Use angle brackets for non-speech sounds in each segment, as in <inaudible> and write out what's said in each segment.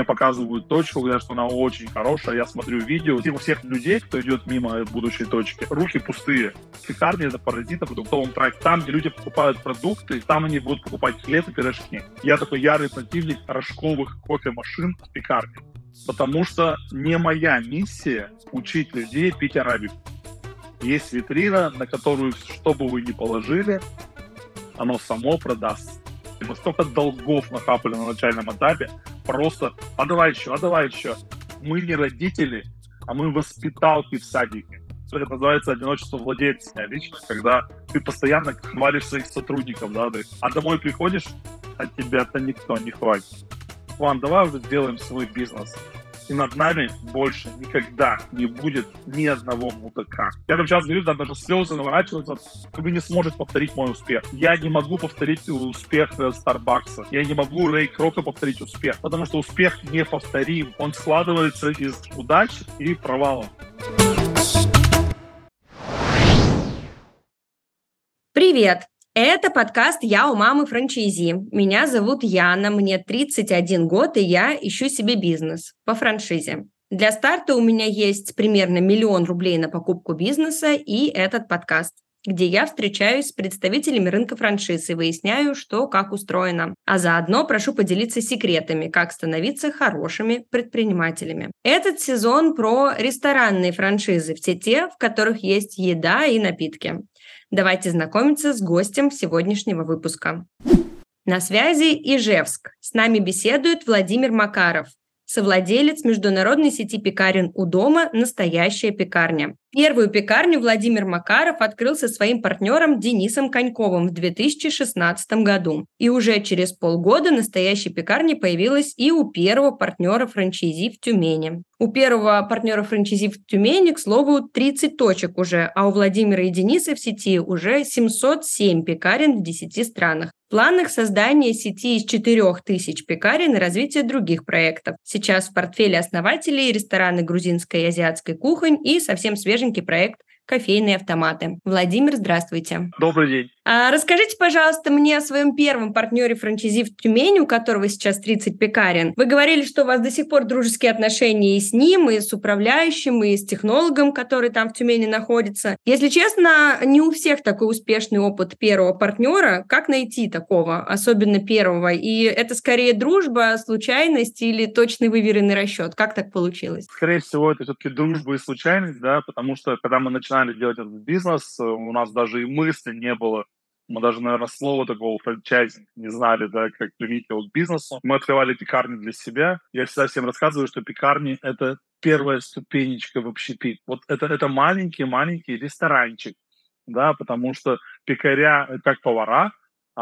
мне показывают точку, говорят, что она очень хорошая, я смотрю видео, и у всех людей, кто идет мимо будущей точки, руки пустые. Пекарня — это паразиты в продуктовом трассе. Там, где люди покупают продукты, там они будут покупать хлеб и пирожки. Я такой ярый противник рожковых кофемашин в пекарне. Потому что не моя миссия учить людей пить арабику. Есть витрина, на которую, что бы вы ни положили, оно само продаст. Мы столько долгов нахапали на начальном этапе, просто «а давай еще, а давай еще». Мы не родители, а мы воспиталки в садике. Это называется одиночество владельца лично, когда ты постоянно хвалишь своих сотрудников, да, ты, а домой приходишь, а тебя-то никто не хватит. Ладно, давай уже сделаем свой бизнес и над нами больше никогда не будет ни одного мудака. Я там сейчас говорю, да, даже слезы наворачиваются, вы не сможете повторить мой успех. Я не могу повторить успех Старбакса. Я не могу Рэй Крока повторить успех, потому что успех неповторим. Он складывается из удач и провалов. Привет! Это подкаст «Я у мамы франчайзи». Меня зовут Яна, мне 31 год, и я ищу себе бизнес по франшизе. Для старта у меня есть примерно миллион рублей на покупку бизнеса и этот подкаст где я встречаюсь с представителями рынка франшиз и выясняю, что как устроено. А заодно прошу поделиться секретами, как становиться хорошими предпринимателями. Этот сезон про ресторанные франшизы, все те, в которых есть еда и напитки. Давайте знакомиться с гостем сегодняшнего выпуска. На связи Ижевск. С нами беседует Владимир Макаров, совладелец международной сети пекарен у дома «Настоящая пекарня». Первую пекарню Владимир Макаров открыл со своим партнером Денисом Коньковым в 2016 году. И уже через полгода настоящая пекарня появилась и у первого партнера франчайзи в Тюмени. У первого партнера франчайзи в Тюмени, к слову, 30 точек уже, а у Владимира и Дениса в сети уже 707 пекарен в 10 странах. В планах создания сети из 4000 пекарен и развития других проектов. Сейчас в портфеле основателей рестораны грузинской и азиатской кухонь и совсем свеженький проект кофейные автоматы. Владимир, здравствуйте. Добрый день. А расскажите, пожалуйста, мне о своем первом партнере франчайзи в Тюмени, у которого сейчас 30 пекарен. Вы говорили, что у вас до сих пор дружеские отношения и с ним, и с управляющим, и с технологом, который там в Тюмени находится. Если честно, не у всех такой успешный опыт первого партнера. Как найти такого, особенно первого? И это скорее дружба, случайность или точный выверенный расчет? Как так получилось? Скорее всего, это все-таки дружба и случайность, да, потому что когда мы начинали делать этот бизнес, у нас даже и мысли не было мы даже, наверное, слова такого франчайзинг не знали, да, как применить его к бизнесу. Мы открывали пекарни для себя. Я всегда всем рассказываю, что пекарни — это первая ступенечка в общепит. Вот это, это маленький-маленький ресторанчик, да, потому что пекаря, как повара,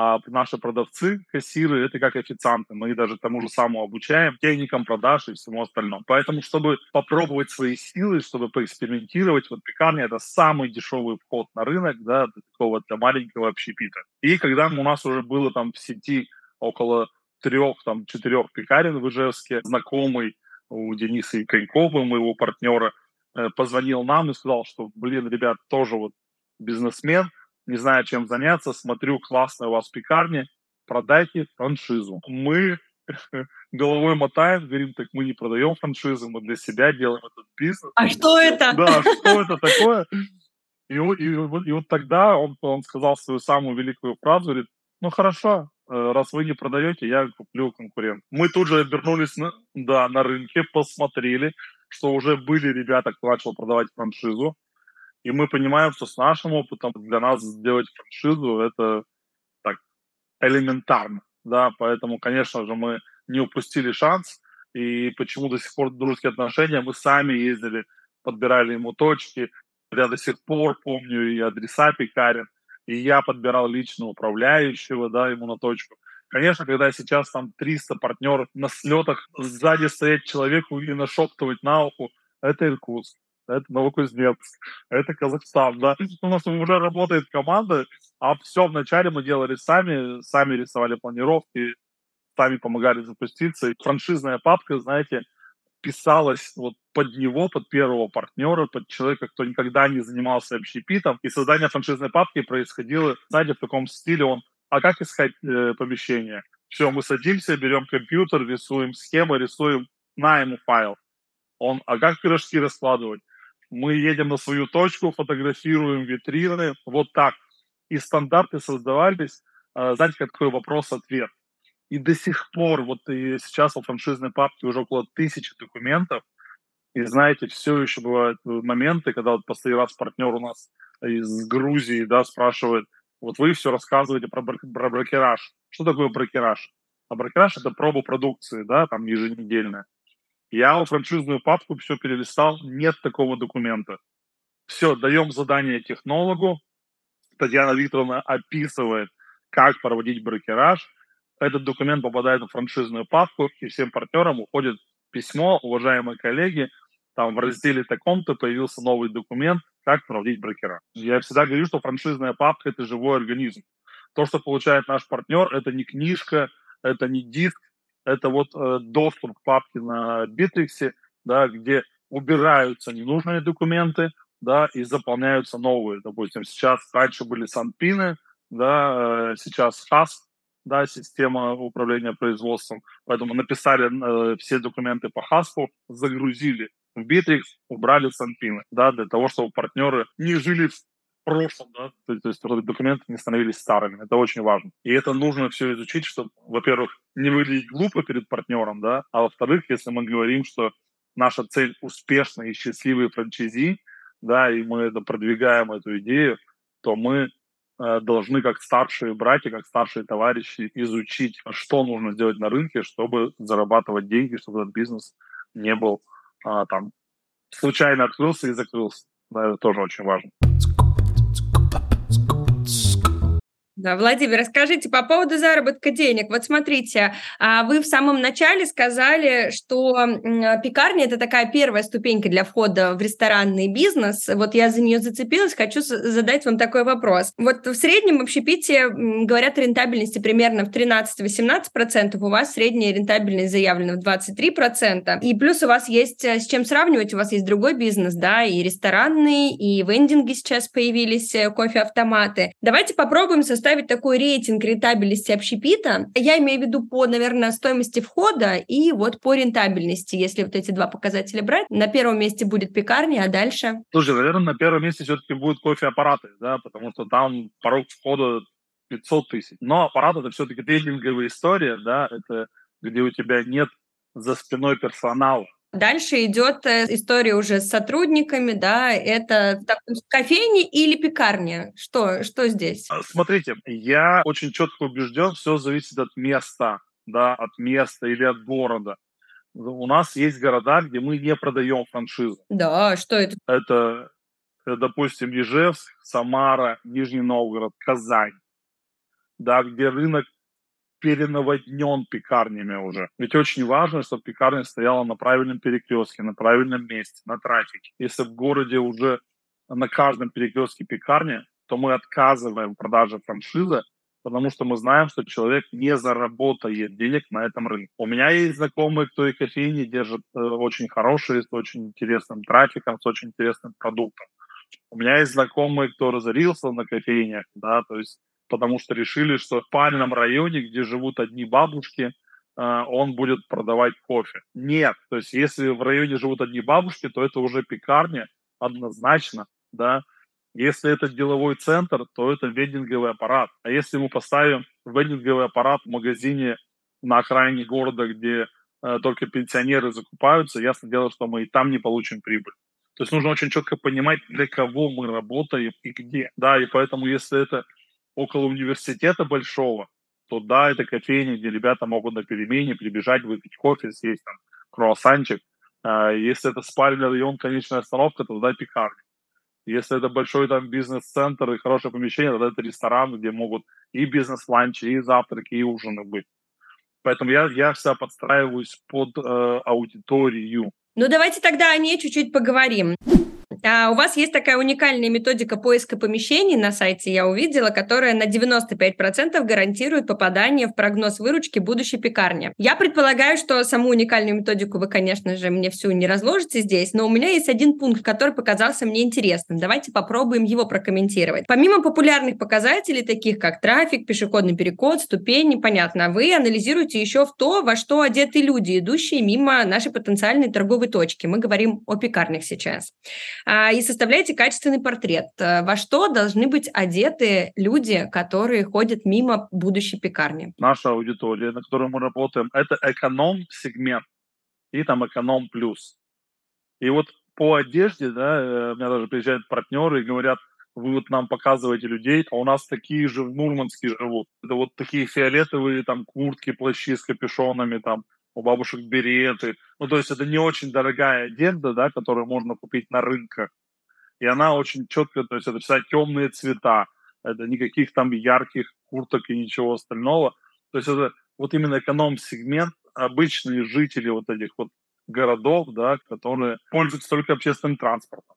а наши продавцы, кассиры, это как официанты. Мы даже тому же самому обучаем, техникам продаж и всему остальному. Поэтому, чтобы попробовать свои силы, чтобы поэкспериментировать, вот пекарня — это самый дешевый вход на рынок, да, для такого для маленького общепита. И когда у нас уже было там в сети около трех, там, четырех пекарен в Ижевске, знакомый у Дениса и Конькова, моего партнера, э, позвонил нам и сказал, что, блин, ребят, тоже вот бизнесмен, не знаю, чем заняться, смотрю, классная у вас пекарня, продайте франшизу. Мы <laughs> головой мотаем, говорим, так мы не продаем франшизу, мы для себя делаем этот бизнес. А что это? Да, что это такое? И, и, и, вот тогда он, он сказал свою самую великую фразу, говорит, ну хорошо, э, раз вы не продаете, я куплю конкурент. Мы тут же обернулись на, да, на рынке, посмотрели, что уже были ребята, кто начал продавать франшизу, и мы понимаем, что с нашим опытом для нас сделать франшизу это так элементарно, да, поэтому, конечно же, мы не упустили шанс, и почему до сих пор дружеские отношения, мы сами ездили, подбирали ему точки, я до сих пор помню и адреса пекарен, и я подбирал лично управляющего, да, ему на точку. Конечно, когда сейчас там 300 партнеров на слетах, сзади стоять человеку и нашептывать на ухо, это Иркутск это Новокузнецк, это Казахстан, да. У нас уже работает команда, а все вначале мы делали сами, сами рисовали планировки, сами помогали запуститься. И франшизная папка, знаете, писалась вот под него, под первого партнера, под человека, кто никогда не занимался общепитом. И создание франшизной папки происходило, знаете, в таком стиле он, а как искать э, помещение? Все, мы садимся, берем компьютер, рисуем схему, рисуем на ему файл. Он, а как пирожки раскладывать? Мы едем на свою точку, фотографируем витрины, вот так. И стандарты создавались, а, знаете, какой вопрос-ответ. И до сих пор, вот и сейчас во франшизной папке уже около тысячи документов, и знаете, все еще бывают моменты, когда вот последний раз партнер у нас из Грузии, да, спрашивает, вот вы все рассказываете про, про брокераж. Что такое брокераж? А брокераж – это проба продукции, да, там еженедельная. Я франшизную папку все перелистал, нет такого документа. Все, даем задание технологу, Татьяна Викторовна описывает, как проводить брокераж. Этот документ попадает в франшизную папку, и всем партнерам уходит письмо, уважаемые коллеги, там в разделе таком-то появился новый документ, как проводить брокера. Я всегда говорю, что франшизная папка – это живой организм. То, что получает наш партнер, это не книжка, это не диск, это вот э, доступ к папке на Bittrex, да, где убираются ненужные документы, да, и заполняются новые. Допустим, сейчас раньше были санпины, да, э, сейчас ХАС, да, система управления производством. Поэтому написали э, все документы по ХАСПу, загрузили в Bittrex, убрали санпины, да, для того, чтобы партнеры не жили в прошлом, да, то, то есть документы не становились старыми. Это очень важно. И это нужно все изучить, чтобы, во-первых, не выглядеть глупо перед партнером, да, а во-вторых, если мы говорим, что наша цель успешные и счастливые франчайзи, да, и мы это продвигаем эту идею, то мы э, должны как старшие братья, как старшие товарищи изучить, что нужно сделать на рынке, чтобы зарабатывать деньги, чтобы этот бизнес не был а, там случайно открылся и закрылся. Да, это тоже очень важно. Let's go. Да, Владимир, расскажите по поводу заработка денег. Вот смотрите, а, вы в самом начале сказали, что пекарня – это такая первая ступенька для входа в ресторанный бизнес. Вот я за нее зацепилась, хочу задать вам такой вопрос. Вот в среднем в общепите говорят о рентабельности примерно в 13-18%, у вас средняя рентабельность заявлена в 23%. И плюс у вас есть э, с чем сравнивать, у вас есть другой бизнес, да, и ресторанный, и вендинги сейчас появились, э, кофе-автоматы. Давайте попробуем составить составить такой рейтинг рентабельности общепита. Я имею в виду по, наверное, стоимости входа и вот по рентабельности, если вот эти два показателя брать. На первом месте будет пекарня, а дальше? Слушай, наверное, на первом месте все-таки будут кофе-аппараты, да, потому что там порог входа 500 тысяч. Но аппарат это все-таки трейдинговая история, да, это где у тебя нет за спиной персонала. Дальше идет э, история уже с сотрудниками, да, это так, кофейни или пекарня? Что, что здесь? А, смотрите, я очень четко убежден, все зависит от места, да, от места или от города. У нас есть города, где мы не продаем франшизу. Да, что это? Это, э, допустим, Ижевск, Самара, Нижний Новгород, Казань, да, где рынок перенаводнен пекарнями уже. Ведь очень важно, чтобы пекарня стояла на правильном перекрестке, на правильном месте, на трафике. Если в городе уже на каждом перекрестке пекарня, то мы отказываем в продаже франшизы, потому что мы знаем, что человек не заработает денег на этом рынке. У меня есть знакомые, кто и кофейни держит э, очень хорошие, с очень интересным трафиком, с очень интересным продуктом. У меня есть знакомые, кто разорился на кофейнях, да, то есть потому что решили, что в спальном районе, где живут одни бабушки, э, он будет продавать кофе. Нет, то есть если в районе живут одни бабушки, то это уже пекарня однозначно, да. Если это деловой центр, то это вендинговый аппарат. А если мы поставим вендинговый аппарат в магазине на окраине города, где э, только пенсионеры закупаются, ясно дело, что мы и там не получим прибыль. То есть нужно очень четко понимать, для кого мы работаем и где. Да, и поэтому если это около университета большого, то да, это кофейня, где ребята могут на перемене прибежать, выпить кофе, съесть там круассанчик. А если это спальный район, конечная остановка, то да, пекарня. Если это большой там бизнес-центр и хорошее помещение, тогда это ресторан, где могут и бизнес-ланчи, и завтраки, и ужины быть. Поэтому я, я всегда подстраиваюсь под э, аудиторию. Ну, давайте тогда о ней чуть-чуть поговорим. А у вас есть такая уникальная методика поиска помещений на сайте, я увидела, которая на 95% гарантирует попадание в прогноз выручки будущей пекарни. Я предполагаю, что саму уникальную методику вы, конечно же, мне всю не разложите здесь, но у меня есть один пункт, который показался мне интересным. Давайте попробуем его прокомментировать. Помимо популярных показателей, таких как трафик, пешеходный переход, ступени, понятно, вы анализируете еще в то, во что одеты люди, идущие мимо нашей потенциальной торговой точки. Мы говорим о пекарнях сейчас. А, и составляете качественный портрет. Э, во что должны быть одеты люди, которые ходят мимо будущей пекарни? Наша аудитория, на которой мы работаем, это эконом-сегмент и там эконом-плюс. И вот по одежде, да, э, у меня даже приезжают партнеры и говорят, вы вот нам показываете людей, а у нас такие же в Мурманске живут. Это вот такие фиолетовые там куртки, плащи с капюшонами, там у бабушек береты. Ну, то есть это не очень дорогая одежда, да, которую можно купить на рынках. И она очень четко, то есть это вся темные цвета, это никаких там ярких курток и ничего остального. То есть это вот именно эконом-сегмент, обычные жители вот этих вот городов, да, которые пользуются только общественным транспортом,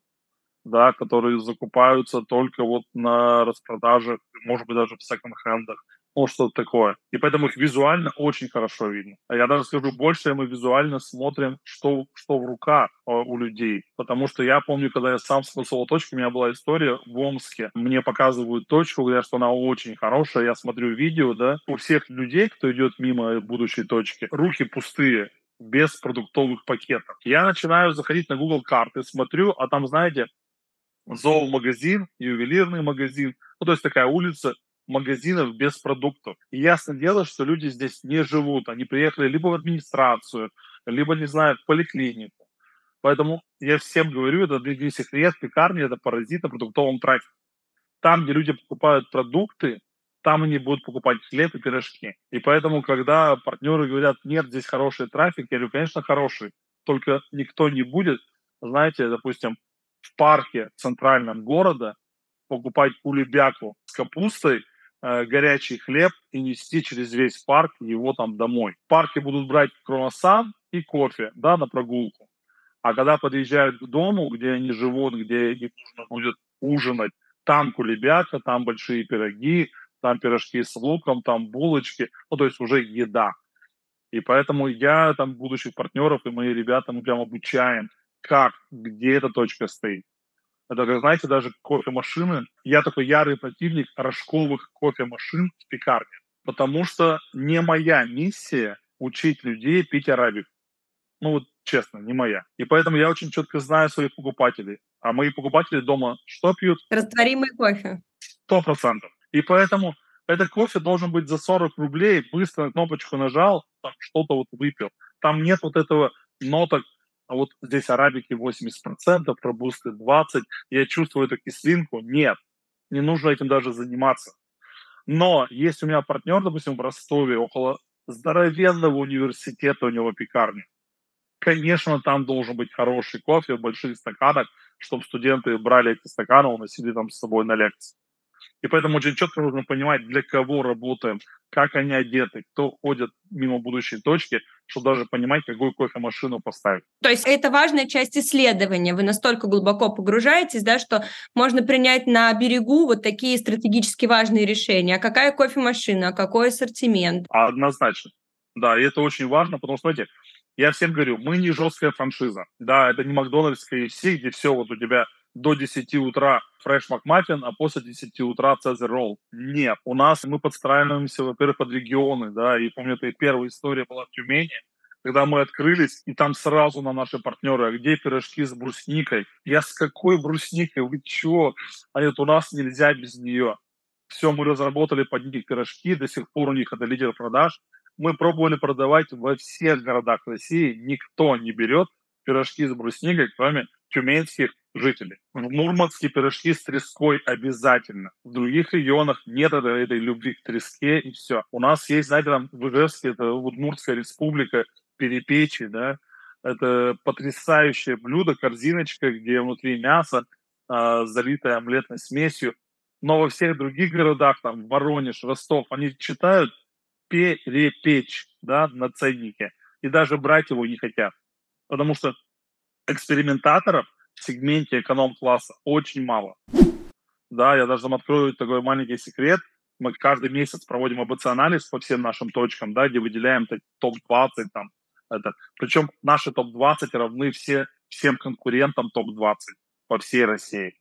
да, которые закупаются только вот на распродажах, может быть, даже в секонд-хендах ну, что-то такое. И поэтому их визуально очень хорошо видно. А я даже скажу больше, мы визуально смотрим, что, что в руках а, у людей. Потому что я помню, когда я сам спасал точку, у меня была история в Омске. Мне показывают точку, говорят, что она очень хорошая. Я смотрю видео, да, у всех людей, кто идет мимо будущей точки, руки пустые, без продуктовых пакетов. Я начинаю заходить на Google карты, смотрю, а там, знаете, зоомагазин, ювелирный магазин, ну, то есть такая улица, магазинов без продуктов. И ясно дело, что люди здесь не живут. Они приехали либо в администрацию, либо, не знаю, в поликлинику. Поэтому я всем говорю, это не секрет, пекарни – это паразит на продуктовом трафике. Там, где люди покупают продукты, там они будут покупать хлеб и пирожки. И поэтому, когда партнеры говорят, нет, здесь хороший трафик, я говорю, конечно, хороший, только никто не будет, знаете, допустим, в парке центральном города покупать кулебяку с капустой горячий хлеб и нести через весь парк его там домой. В парке будут брать круассан и кофе, да, на прогулку. А когда подъезжают к дому, где они живут, где им нужно будет ужинать, там кулебяка, там большие пироги, там пирожки с луком, там булочки, ну, то есть уже еда. И поэтому я там будущих партнеров и мои ребята, мы прям обучаем, как, где эта точка стоит. Это, как знаете, даже кофемашины. Я такой ярый противник рожковых кофемашин в пекарне. Потому что не моя миссия учить людей пить арабик. Ну вот честно, не моя. И поэтому я очень четко знаю своих покупателей. А мои покупатели дома что пьют? Растворимый кофе. Сто процентов. И поэтому этот кофе должен быть за 40 рублей, быстро на кнопочку нажал, там что-то вот выпил. Там нет вот этого ноток а вот здесь арабики 80%, пробусты 20%, я чувствую эту кислинку. Нет, не нужно этим даже заниматься. Но есть у меня партнер, допустим, в Ростове, около здоровенного университета у него пекарни. Конечно, там должен быть хороший кофе в больших стаканах, чтобы студенты брали эти стаканы, уносили там с собой на лекции. И поэтому очень четко нужно понимать, для кого работаем, как они одеты, кто ходит мимо будущей точки, чтобы даже понимать, какую кофемашину поставить. То есть это важная часть исследования. Вы настолько глубоко погружаетесь, да, что можно принять на берегу вот такие стратегически важные решения. А какая кофемашина, а какой ассортимент? Однозначно. Да, и это очень важно, потому что, смотрите, я всем говорю, мы не жесткая франшиза. Да, это не Макдональдс, KFC, где все вот у тебя до 10 утра фреш макмаффин, а после 10 утра цезарь ролл. Нет, у нас мы подстраиваемся, во-первых, под регионы, да, и помню, это первая история была в Тюмени, когда мы открылись, и там сразу на наши партнеры, а где пирожки с брусникой? Я с какой брусникой? Вы чё? А нет, у нас нельзя без нее. Все, мы разработали под них пирожки, до сих пор у них это лидер продаж. Мы пробовали продавать во всех городах России, никто не берет пирожки с брусникой, кроме тюменских жителей. В Мурманске пирожки с треской обязательно. В других регионах нет этой, этой любви к треске, и все. У нас есть, знаете, там в Ижевске, это Удмуртская республика, перепечи, да, это потрясающее блюдо, корзиночка, где внутри мясо, э, залитое омлетной смесью. Но во всех других городах, там, Воронеж, Ростов, они читают перепечь, да, на ценнике. И даже брать его не хотят. Потому что экспериментаторов сегменте эконом-класса очень мало. Да, я даже вам открою такой маленький секрет. Мы каждый месяц проводим АБЦ-анализ по всем нашим точкам, да, где выделяем топ-20 там. Это. Причем наши топ-20 равны все, всем конкурентам топ-20 по всей России.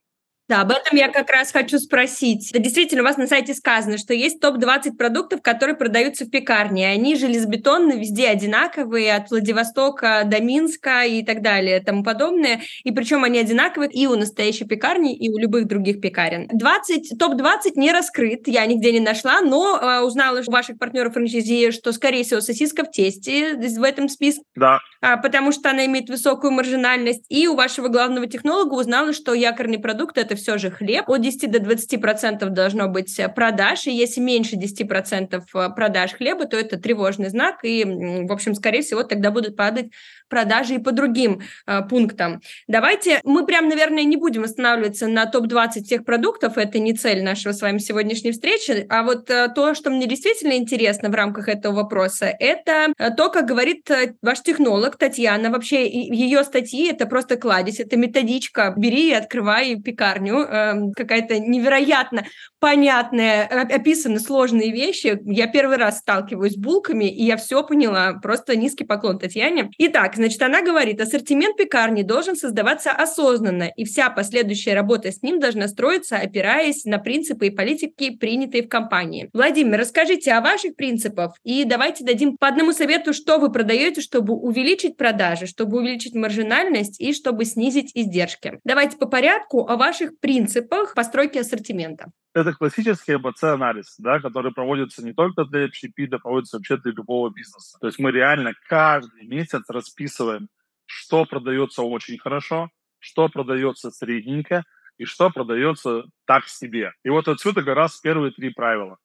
Да, об этом я как раз хочу спросить. Да, действительно, у вас на сайте сказано, что есть топ-20 продуктов, которые продаются в пекарне. Они железобетонные, везде одинаковые, от Владивостока до Минска и так далее, и тому подобное. И причем они одинаковые и у настоящей пекарни, и у любых других пекарен. 20, топ-20 не раскрыт, я нигде не нашла, но э, узнала у ваших партнеров франчайзи, что, скорее всего, сосиска в тесте в этом списке. Да. А, потому что она имеет высокую маржинальность. И у вашего главного технолога узнала, что якорный продукт – это все же хлеб. От 10 до 20 процентов должно быть э, продаж, и если меньше 10 процентов э, продаж хлеба, то это тревожный знак, и, в общем, скорее всего, тогда будут падать продажи и по другим э, пунктам. Давайте, мы прям, наверное, не будем останавливаться на топ-20 тех продуктов, это не цель нашего с вами сегодняшней встречи, а вот э, то, что мне действительно интересно в рамках этого вопроса, это э, то, как говорит э, ваш технолог Татьяна, вообще ее статьи это просто кладезь, это методичка, бери и открывай пекарню, э, какая-то невероятно понятная, описаны сложные вещи. Я первый раз сталкиваюсь с булками, и я все поняла. Просто низкий поклон Татьяне. Итак, значит, она говорит, ассортимент пекарни должен создаваться осознанно, и вся последующая работа с ним должна строиться, опираясь на принципы и политики, принятые в компании. Владимир, расскажите о ваших принципах, и давайте дадим по одному совету, что вы продаете, чтобы увеличить продажи, чтобы увеличить маржинальность и чтобы снизить издержки. Давайте по порядку о ваших принципах постройки ассортимента это классический АБЦ-анализ, да, который проводится не только для общепита, проводится вообще для любого бизнеса. То есть мы реально каждый месяц расписываем, что продается очень хорошо, что продается средненько и что продается так себе. И вот отсюда как раз первые три правила.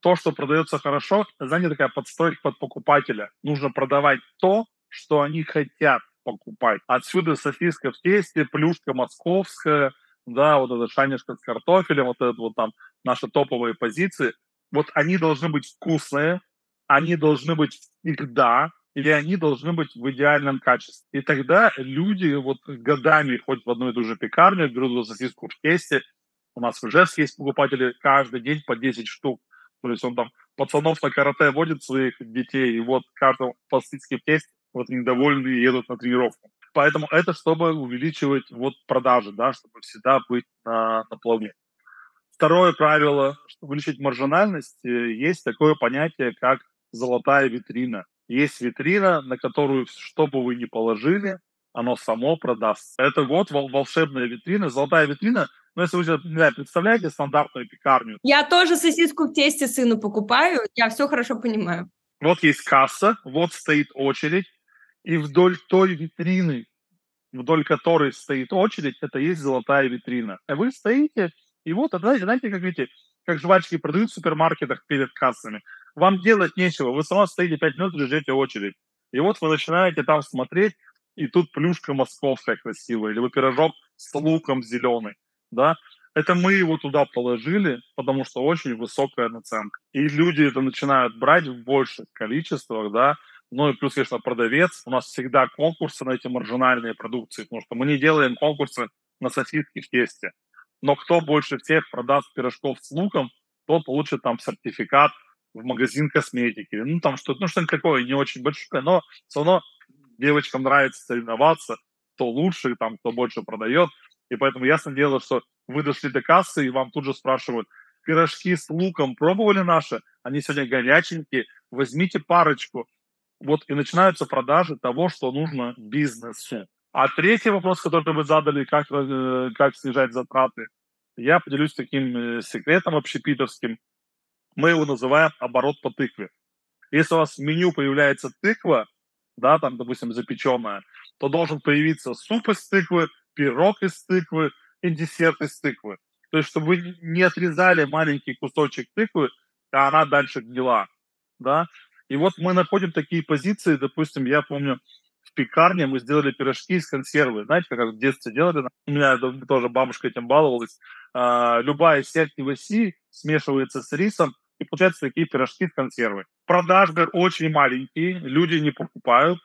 То, что продается хорошо, знаете, такая подстройка под покупателя. Нужно продавать то, что они хотят покупать. Отсюда сосиска в тесте, плюшка московская – да, вот эта шанишка с картофелем, вот это вот там наши топовые позиции, вот они должны быть вкусные, они должны быть всегда, или они должны быть в идеальном качестве. И тогда люди вот годами ходят в одну и ту же пекарню, берут сосиску в тесте. У нас уже есть покупатели каждый день по 10 штук. То есть он там пацанов на карате водит своих детей, и вот каждого по сосиске в тесте вот недовольные едут на тренировку. Поэтому это чтобы увеличивать вот продажи, да, чтобы всегда быть на, на плавне. Второе правило, чтобы увеличить маржинальность, э, есть такое понятие, как золотая витрина. Есть витрина, на которую, что бы вы ни положили, оно само продаст. Это вот волшебная витрина, золотая витрина. Ну, если вы себе представляете стандартную пекарню. Я тоже сосиску в тесте сыну покупаю, я все хорошо понимаю. Вот есть касса, вот стоит очередь, и вдоль той витрины, вдоль которой стоит очередь, это есть золотая витрина. А вы стоите, и вот, знаете, знаете, как видите, как жвачки продают в супермаркетах перед кассами. Вам делать нечего, вы сама стоите 5 минут и ждете очередь. И вот вы начинаете там смотреть, и тут плюшка московская красивая, или пирожок с луком зеленый, да, это мы его туда положили, потому что очень высокая наценка. И люди это начинают брать в больших количествах, да, ну и плюс, конечно, продавец. У нас всегда конкурсы на эти маржинальные продукции, потому что мы не делаем конкурсы на сосиски в тесте. Но кто больше всех продаст пирожков с луком, тот получит там сертификат в магазин косметики. Ну, там что-то, ну, что-нибудь такое не очень большое, но все равно девочкам нравится соревноваться, кто лучше, там, кто больше продает. И поэтому ясно дело, что вы дошли до кассы, и вам тут же спрашивают, пирожки с луком пробовали наши? Они сегодня горяченькие, возьмите парочку вот и начинаются продажи того, что нужно бизнесу. А третий вопрос, который вы задали, как, э, как снижать затраты, я поделюсь таким э, секретом общепитовским. Мы его называем оборот по тыкве. Если у вас в меню появляется тыква, да, там, допустим, запеченная, то должен появиться суп из тыквы, пирог из тыквы и десерт из тыквы. То есть, чтобы вы не отрезали маленький кусочек тыквы, а она дальше гнила, да, и вот мы находим такие позиции, допустим, я помню, в пекарне мы сделали пирожки из консервы. Знаете, как в детстве делали? У меня тоже бабушка этим баловалась. А, любая сеть оси смешивается с рисом, и получаются такие пирожки из консервы. Продажи очень маленькие, люди не покупают.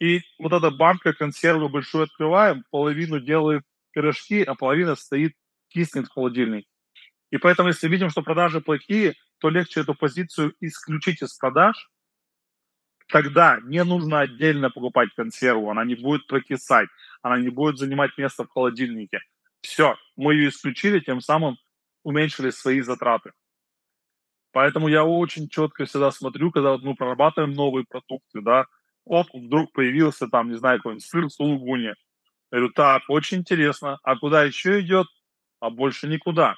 И вот эта банка консервы большую открываем, половину делаем пирожки, а половина стоит, киснет в холодильник. И поэтому, если видим, что продажи плохие, то легче эту позицию исключить из продаж, тогда не нужно отдельно покупать консерву, она не будет прокисать, она не будет занимать место в холодильнике. Все, мы ее исключили, тем самым уменьшили свои затраты. Поэтому я очень четко всегда смотрю, когда мы прорабатываем новые продукты, да, оп, вдруг появился там, не знаю, какой-нибудь сыр сулугуни. Я говорю, так, очень интересно, а куда еще идет? А больше никуда.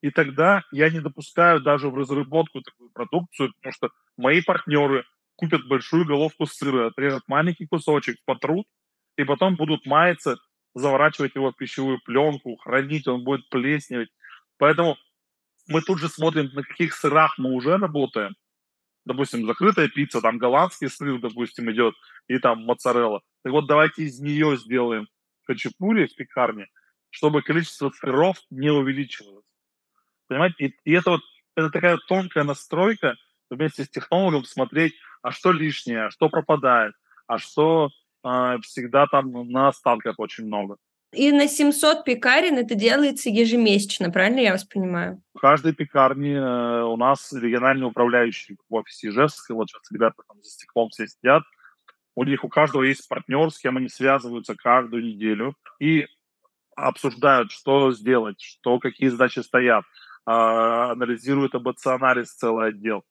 И тогда я не допускаю даже в разработку такую продукцию, потому что мои партнеры купят большую головку сыра, отрежут маленький кусочек, потрут, и потом будут маяться, заворачивать его в пищевую пленку, хранить, он будет плесневеть. Поэтому мы тут же смотрим, на каких сырах мы уже работаем. Допустим, закрытая пицца, там голландский сыр, допустим, идет, и там моцарелла. Так вот, давайте из нее сделаем хачапури в пекарне, чтобы количество сыров не увеличивалось. Понимаете? И, и это вот это такая тонкая настройка, вместе с технологом смотреть, а что лишнее, а что пропадает, а что э, всегда там на остатках очень много. И на 700 пекарен это делается ежемесячно, правильно я вас понимаю? В каждой пекарне э, у нас региональный управляющий в офисе Ижевска, вот сейчас ребята там за стеклом все сидят, у них у каждого есть партнер, с кем они связываются каждую неделю и обсуждают, что сделать, что какие задачи стоят, анализирует АБЦ-анализ целый отдел.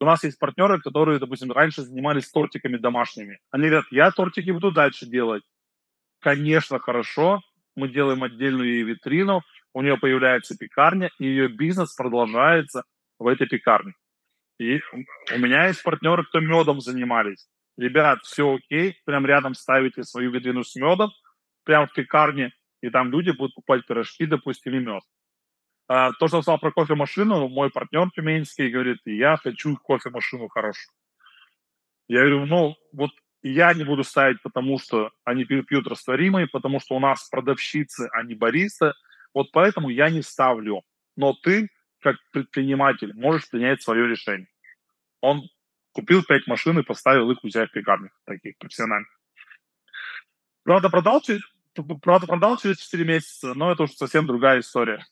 У нас есть партнеры, которые, допустим, раньше занимались тортиками домашними. Они говорят, я тортики буду дальше делать. Конечно, хорошо. Мы делаем отдельную ей витрину, у нее появляется пекарня, и ее бизнес продолжается в этой пекарне. И у меня есть партнеры, кто медом занимались. Ребят, все окей, прям рядом ставите свою витрину с медом, прям в пекарне, и там люди будут покупать пирожки, допустим, и мед. А, то, что сказал про кофемашину, мой партнер тюменский говорит, я хочу кофемашину хорошую. Я говорю, ну, вот я не буду ставить, потому что они пьют растворимые, потому что у нас продавщицы, а не бариста. Вот поэтому я не ставлю. Но ты, как предприниматель, можешь принять свое решение. Он купил пять машин и поставил их у себя в пекарнях, таких профессиональных. Правда, продал через, правда, продал через 4 месяца, но это уже совсем другая история.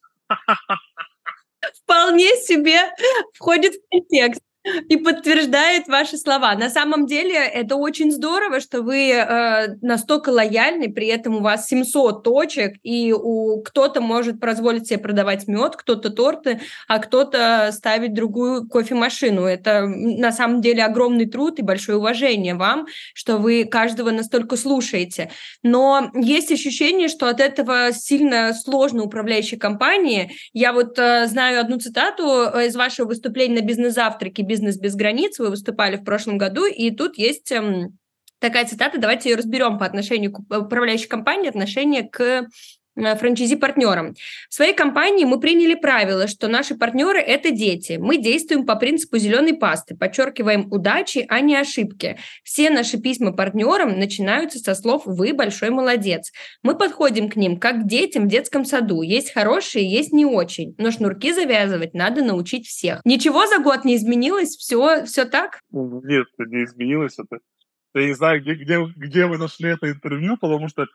Вполне себе входит в контекст <laughs> и подтверждает ваши слова. На самом деле это очень здорово, что вы э, настолько лояльны, при этом у вас 700 точек, и у кто-то может позволить себе продавать мед, кто-то торты, а кто-то ставить другую кофемашину. Это на самом деле огромный труд и большое уважение вам, что вы каждого настолько слушаете. Но есть ощущение, что от этого сильно сложно управляющей компании. Я вот э, знаю одну цитату э, из вашего выступления на бизнес-завтраке «Бизнес без границ». Вы выступали в прошлом году, и тут есть эм, такая цитата, давайте ее разберем по отношению к управляющей компании, отношение к Э, франчайзи-партнерам. В своей компании мы приняли правило, что наши партнеры – это дети. Мы действуем по принципу зеленой пасты, подчеркиваем удачи, а не ошибки. Все наши письма партнерам начинаются со слов «Вы большой молодец». Мы подходим к ним как к детям в детском саду. Есть хорошие, есть не очень. Но шнурки завязывать надо научить всех. Ничего за год не изменилось? Все, все так? Нет, не изменилось это. Я не знаю, где, где, где вы нашли это интервью, потому что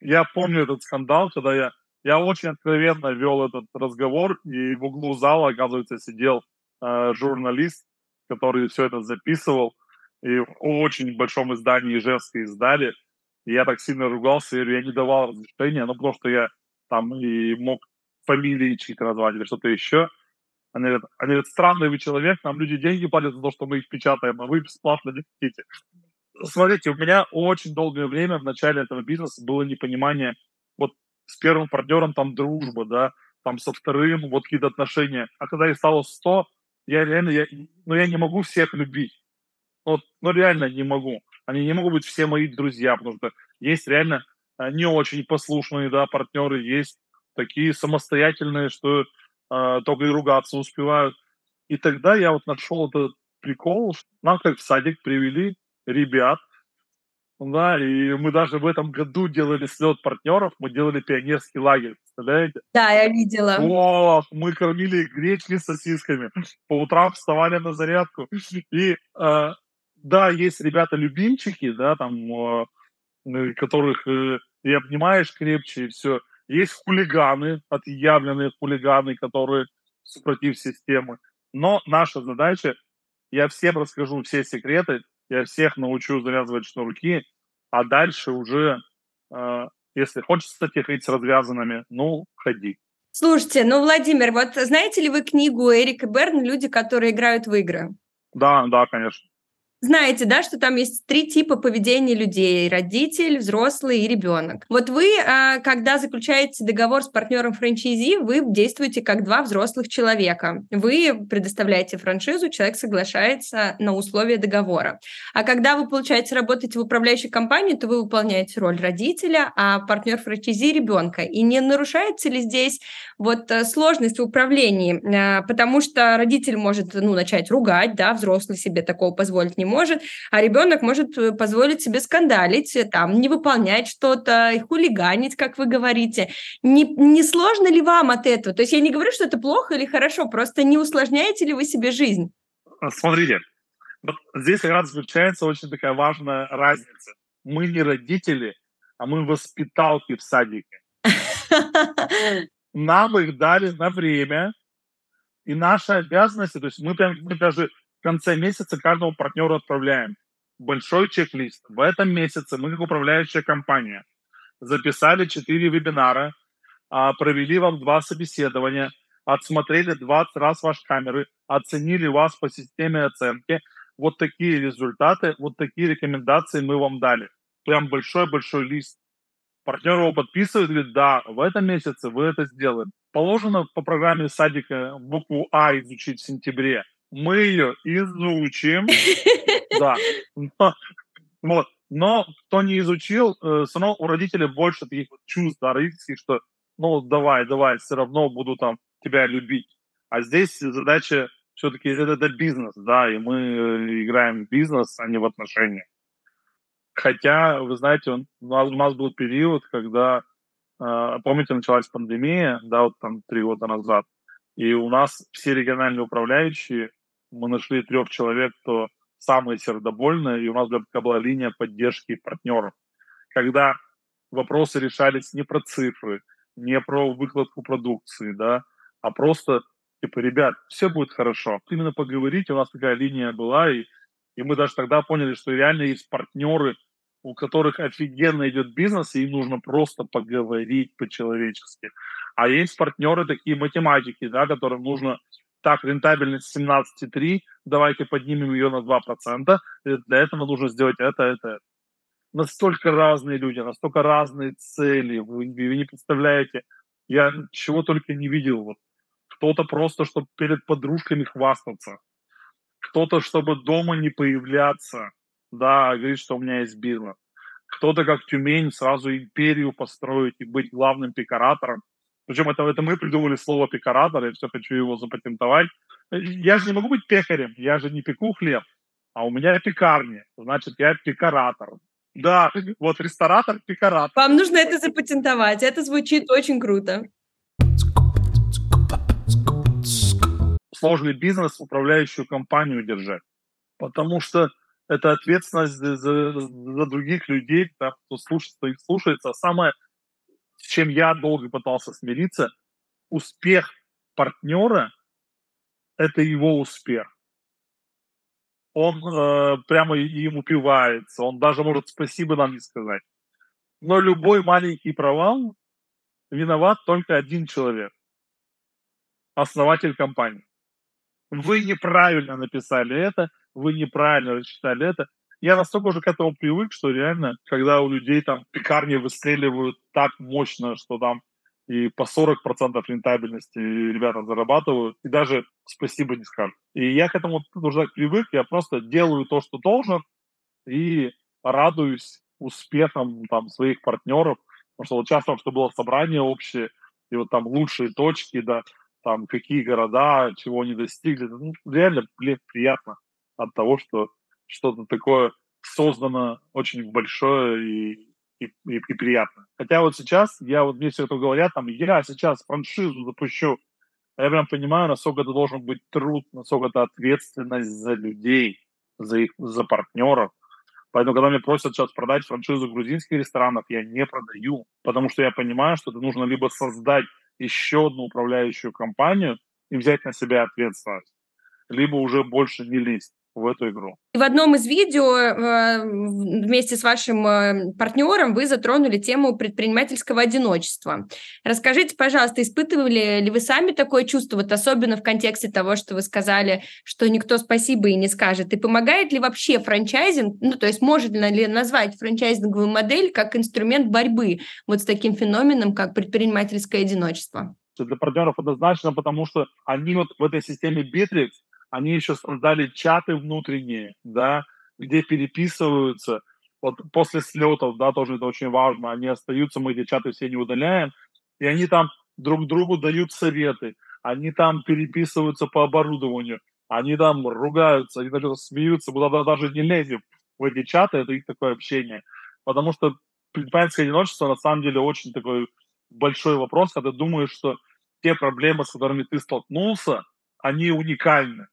я помню этот скандал, когда я, я очень откровенно вел этот разговор, и в углу зала, оказывается, сидел э, журналист, который все это записывал, и в очень большом издании Ижевска издали. И я так сильно ругался, я не давал разрешения, ну, потому что я там и мог фамилии чьи-то назвать или что-то еще. Они говорят, они говорят, странный вы человек, нам люди деньги платят за то, что мы их печатаем, а вы бесплатно не хотите. Смотрите, у меня очень долгое время в начале этого бизнеса было непонимание, вот с первым партнером там дружба, да, там со вторым вот какие-то отношения. А когда их стало 100, я реально, я, ну я не могу всех любить. Вот, ну реально не могу. Они не могут быть все мои друзья, потому что есть реально э, не очень послушные, да, партнеры, есть такие самостоятельные, что э, только и ругаться успевают. И тогда я вот нашел этот прикол, нам как в садик привели ребят. Да, и мы даже в этом году делали слет партнеров, мы делали пионерский лагерь, представляете? Да, я видела. О, мы кормили гречки с сосисками, по утрам вставали на зарядку. И э, да, есть ребята-любимчики, да, там, э, которых э, и обнимаешь крепче, и все. Есть хулиганы, отъявленные хулиганы, которые супротив системы. Но наша задача, я всем расскажу все секреты, я всех научу завязывать шнурки, а дальше уже, э, если хочется ходить с развязанными, ну, ходи. Слушайте, ну, Владимир, вот знаете ли вы книгу Эрика Берн «Люди, которые играют в игры»? Да, да, конечно знаете, да, что там есть три типа поведения людей – родитель, взрослый и ребенок. Вот вы, а, когда заключаете договор с партнером франчайзи, вы действуете как два взрослых человека. Вы предоставляете франшизу, человек соглашается на условия договора. А когда вы, получаете, работаете в управляющей компании, то вы выполняете роль родителя, а партнер франчайзи – ребенка. И не нарушается ли здесь вот э, сложность в управлении? А, потому что родитель может ну, начать ругать, да, взрослый себе такого позволить не может, может, а ребенок может э, позволить себе скандалить, э, там, не выполнять что-то, хулиганить, как вы говорите. Не, не сложно ли вам от этого? То есть я не говорю, что это плохо или хорошо, просто не усложняете ли вы себе жизнь? А, смотрите, вот здесь как раз заключается очень такая важная разница. Мы не родители, а мы воспиталки в садике. <laughs> Нам их дали на время, и наша обязанность, то есть мы прям мы даже конце месяца каждому партнеру отправляем большой чек-лист. В этом месяце мы, как управляющая компания, записали 4 вебинара, а, провели вам два собеседования, отсмотрели 20 раз ваши камеры, оценили вас по системе оценки. Вот такие результаты, вот такие рекомендации мы вам дали. Прям большой-большой лист. Партнер его подписывает, говорит, да, в этом месяце вы это сделаем. Положено по программе садика букву А изучить в сентябре – мы ее изучим. <laughs> Да. Но, вот. Но кто не изучил, э, все равно у родителей больше таких чувств, да, родительских, что ну давай, давай, все равно буду там тебя любить. А здесь задача все-таки это, это бизнес, да, и мы э, играем в бизнес, а не в отношения. Хотя, вы знаете, он, у, нас, у нас был период, когда, э, помните, началась пандемия, да, вот там три года назад, и у нас все региональные управляющие мы нашли трех человек, кто самые сердобольные, и у нас была линия поддержки партнеров. Когда вопросы решались не про цифры, не про выкладку продукции, да, а просто, типа, ребят, все будет хорошо. Именно поговорить, у нас такая линия была, и, и мы даже тогда поняли, что реально есть партнеры, у которых офигенно идет бизнес, и им нужно просто поговорить по-человечески. А есть партнеры такие математики, да, которым нужно так, рентабельность 17,3, давайте поднимем ее на 2%, для этого нужно сделать это, это, это. Настолько разные люди, настолько разные цели, вы, вы не представляете, я чего только не видел. Вот. Кто-то просто, чтобы перед подружками хвастаться, кто-то, чтобы дома не появляться, да, говорит, что у меня есть бизнес. Кто-то, как Тюмень, сразу империю построить и быть главным пикаратором, причем это, это мы придумали слово пекаратор, я все хочу его запатентовать. Я же не могу быть пекарем, я же не пеку хлеб, а у меня пекарня, значит, я пекаратор. Да, вот ресторатор, пекаратор. Вам нужно это запатентовать, это звучит очень круто. Сложный бизнес, управляющую компанию держать, потому что это ответственность за, за, других людей, да, кто слушается, их слушается. Самое чем я долго пытался смириться, успех партнера – это его успех. Он э, прямо им упивается, он даже может спасибо нам не сказать. Но любой маленький провал виноват только один человек – основатель компании. Вы неправильно написали это, вы неправильно рассчитали это, я настолько уже к этому привык, что реально, когда у людей там пекарни выстреливают так мощно, что там и по 40% рентабельности ребята зарабатывают, и даже спасибо не скажут. И я к этому уже привык, я просто делаю то, что должен, и радуюсь успехам там своих партнеров, потому что вот часто, что было собрание общее, и вот там лучшие точки, да, там какие города, чего они достигли, ну, реально, блин, приятно от того, что что-то такое создано очень большое и, и, и, и приятно. Хотя вот сейчас, я вот мне все это говорят, там, я сейчас франшизу запущу, а я прям понимаю, насколько это должен быть труд, насколько это ответственность за людей, за их, за партнеров. Поэтому, когда мне просят сейчас продать франшизу грузинских ресторанов, я не продаю, потому что я понимаю, что это нужно либо создать еще одну управляющую компанию и взять на себя ответственность, либо уже больше не лезть в эту игру. В одном из видео э, вместе с вашим э, партнером вы затронули тему предпринимательского одиночества. Расскажите, пожалуйста, испытывали ли вы сами такое чувство, вот особенно в контексте того, что вы сказали, что никто спасибо и не скажет, и помогает ли вообще франчайзинг, ну, то есть может ли назвать франчайзинговую модель как инструмент борьбы вот с таким феноменом, как предпринимательское одиночество? Для партнеров однозначно, потому что они вот в этой системе Bittrex они еще создали чаты внутренние, да, где переписываются. Вот после слетов, да, тоже это очень важно, они остаются, мы эти чаты все не удаляем, и они там друг другу дают советы, они там переписываются по оборудованию, они там ругаются, они даже смеются, мы туда даже не лезем в эти чаты, это их такое общение. Потому что предпринимательское одиночество на самом деле очень такой большой вопрос, когда думаешь, что те проблемы, с которыми ты столкнулся, они уникальны.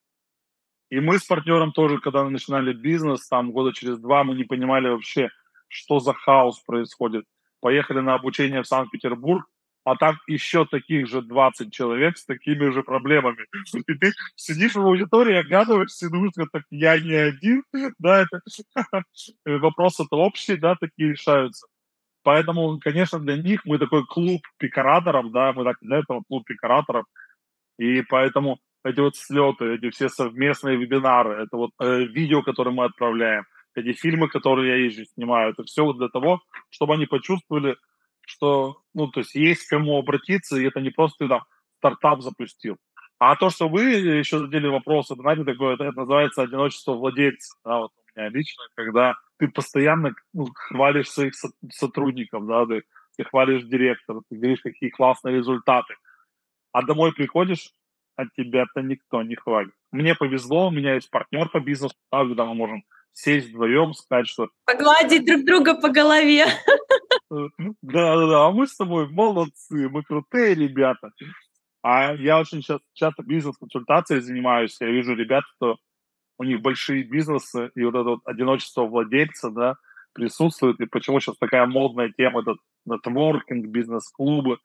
И мы с партнером тоже, когда начинали бизнес, там года через два мы не понимали вообще, что за хаос происходит. Поехали на обучение в Санкт-Петербург, а там еще таких же 20 человек с такими же проблемами. И ты сидишь в аудитории, оглядываешься и думаешь, так я не один, да, это <laughs> вопросы это общие, да, такие решаются. Поэтому, конечно, для них мы такой клуб пикараторов, да, мы так для этого клуб пикараторов, и поэтому эти вот слеты, эти все совместные вебинары, это вот э, видео, которые мы отправляем, эти фильмы, которые я езжу, снимаю, это все вот для того, чтобы они почувствовали, что, ну, то есть есть к кому обратиться, и это не просто там стартап запустил. А то, что вы еще задели вопрос, это, знаете, такое, это, это называется одиночество владельца, да, вот у меня лично, когда ты постоянно ну, хвалишь своих сотрудников, да, ты, ты хвалишь директора, ты говоришь, какие классные результаты, а домой приходишь, от тебя-то никто не хвалит. Мне повезло, у меня есть партнер по бизнесу, когда мы можем сесть вдвоем, сказать, что... Погладить друг друга по голове. Да-да-да, а мы с тобой молодцы, мы крутые ребята. А я очень часто, часто бизнес-консультацией занимаюсь, я вижу ребят, что у них большие бизнесы, и вот это вот одиночество владельца, да, присутствует, и почему сейчас такая модная тема, этот нетворкинг, бизнес-клубы,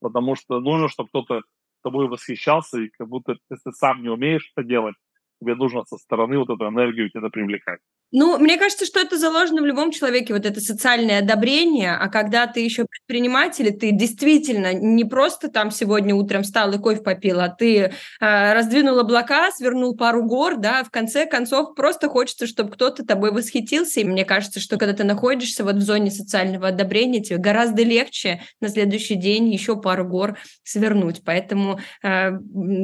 потому что нужно, чтобы кто-то тобой восхищался, и как будто если ты сам не умеешь это делать, тебе нужно со стороны вот эту энергию тебе привлекать. Ну, мне кажется, что это заложено в любом человеке, вот это социальное одобрение, а когда ты еще предприниматель, ты действительно не просто там сегодня утром встал и кофе попил, а ты э, раздвинул облака, свернул пару гор, да, в конце концов просто хочется, чтобы кто-то тобой восхитился, и мне кажется, что когда ты находишься вот в зоне социального одобрения, тебе гораздо легче на следующий день еще пару гор свернуть, поэтому э,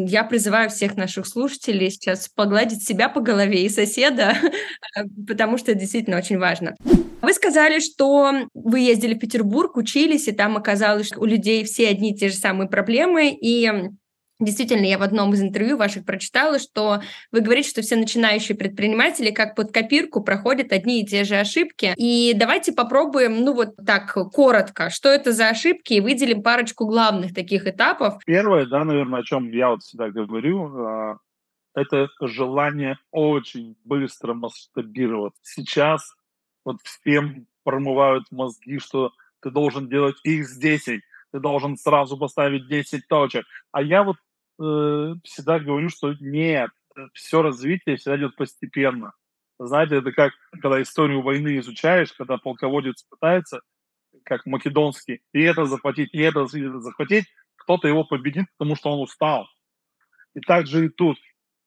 я призываю всех наших слушателей сейчас погладить себя по голове и соседа, <laughs> потому что это действительно очень важно. Вы сказали, что вы ездили в Петербург, учились, и там оказалось, что у людей все одни и те же самые проблемы, и Действительно, я в одном из интервью ваших прочитала, что вы говорите, что все начинающие предприниматели как под копирку проходят одни и те же ошибки. И давайте попробуем, ну вот так коротко, что это за ошибки, и выделим парочку главных таких этапов. Первое, да, наверное, о чем я вот всегда говорю, а, это желание очень быстро масштабировать. Сейчас вот всем промывают мозги, что ты должен делать x10, ты должен сразу поставить 10 точек. А я вот э, всегда говорю, что нет, все развитие всегда идет постепенно. Знаете, это как, когда историю войны изучаешь, когда полководец пытается, как македонский, и это захватить, и это захватить, кто-то его победит, потому что он устал. И так же и тут.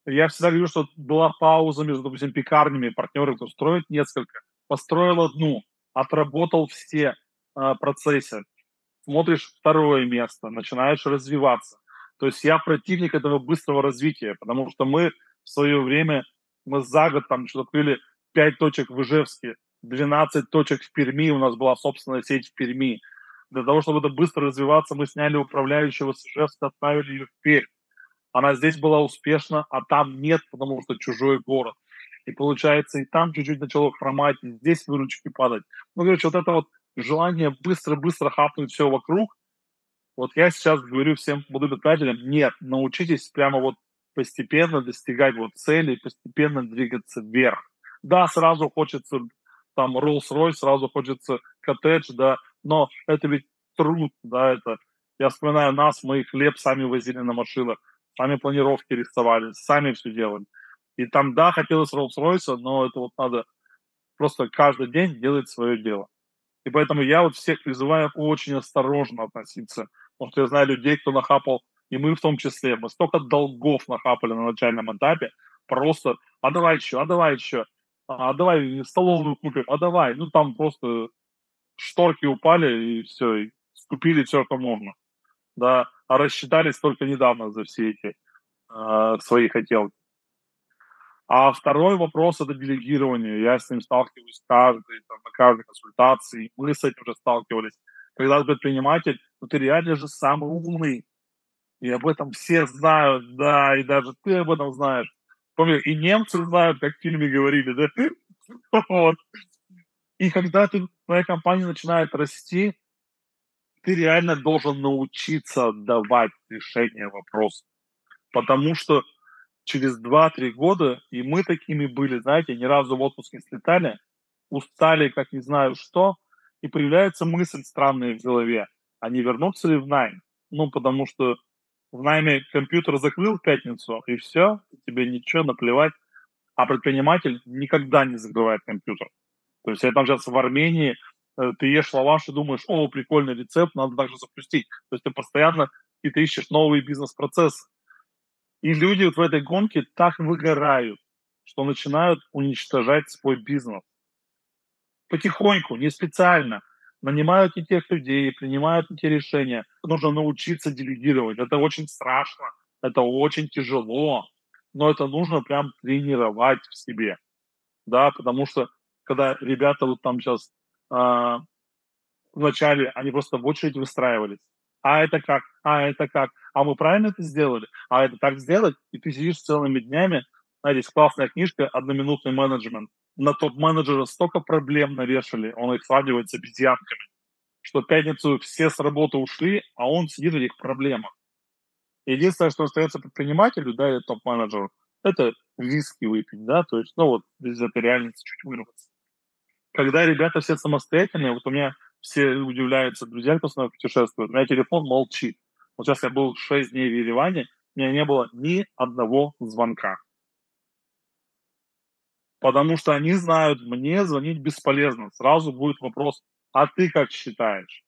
Я всегда говорю, что была пауза между, допустим, пекарнями, партнеры, кто строит несколько, построил одну, отработал все э, процессы, смотришь второе место, начинаешь развиваться. То есть я противник этого быстрого развития, потому что мы в свое время, мы за год там что-то открыли 5 точек в Ижевске, 12 точек в Перми, у нас была собственная сеть в Перми. Для того, чтобы это быстро развиваться, мы сняли управляющего с Ижевска, отправили ее в Пермь она здесь была успешна, а там нет, потому что чужой город. И получается, и там чуть-чуть начало хромать, и здесь выручки падать. Ну, короче, вот это вот желание быстро-быстро хапнуть все вокруг, вот я сейчас говорю всем предпринимателям, нет, научитесь прямо вот постепенно достигать вот цели, постепенно двигаться вверх. Да, сразу хочется там Rolls-Royce, сразу хочется коттедж, да, но это ведь труд, да, это, я вспоминаю нас, мы хлеб сами возили на машинах, сами планировки рисовали, сами все делали. И там, да, хотелось Rolls-Royce, но это вот надо просто каждый день делать свое дело. И поэтому я вот всех призываю очень осторожно относиться. Потому что я знаю людей, кто нахапал, и мы в том числе, мы столько долгов нахапали на начальном этапе, просто, а давай еще, а давай еще, а давай столовую купим, а давай. Ну, там просто шторки упали, и все, и купили все, что можно. Да, а рассчитались только недавно за все эти э, свои хотелки. А второй вопрос – это делегирование. Я с ним сталкиваюсь каждый, там, на каждой консультации. Мы с этим уже сталкивались. Когда предприниматель, ну ты реально же самый умный. И об этом все знают, да, и даже ты об этом знаешь. Помню, и немцы знают, как в фильме говорили, да? <laughs> Вот. И когда ты, твоя компания начинает расти, ты реально должен научиться давать решение вопроса. Потому что через 2-3 года, и мы такими были, знаете, ни разу в отпуск не слетали, устали, как не знаю что, и появляется мысль странная в голове, а не вернуться ли в найм? Ну, потому что в найме компьютер закрыл пятницу, и все, тебе ничего, наплевать. А предприниматель никогда не закрывает компьютер. То есть я там сейчас в Армении, ты ешь лаваш и думаешь, о, прикольный рецепт, надо также запустить. То есть ты постоянно и ты ищешь новые бизнес-процессы. И люди вот в этой гонке так выгорают, что начинают уничтожать свой бизнес. Потихоньку, не специально. Нанимают не тех людей, принимают не те решения. Нужно научиться делегировать. Это очень страшно, это очень тяжело, но это нужно прям тренировать в себе. Да, потому что когда ребята вот там сейчас э, вначале, они просто в очередь выстраивались а это как, а это как, а мы правильно это сделали, а это так сделать, и ты сидишь целыми днями, знаете, есть классная книжка «Одноминутный менеджмент». На топ-менеджера столько проблем навешали, он их сравнивает с обезьянками, что в пятницу все с работы ушли, а он сидит в этих проблемах. Единственное, что остается предпринимателю, да, или топ-менеджеру, это виски выпить, да, то есть, ну вот, из этой реальности чуть вырваться. Когда ребята все самостоятельные, вот у меня все удивляются, друзья, кто с нами путешествует. У меня телефон молчит. Вот сейчас я был 6 дней в Ереване, у меня не было ни одного звонка. Потому что они знают, мне звонить бесполезно. Сразу будет вопрос, а ты как считаешь?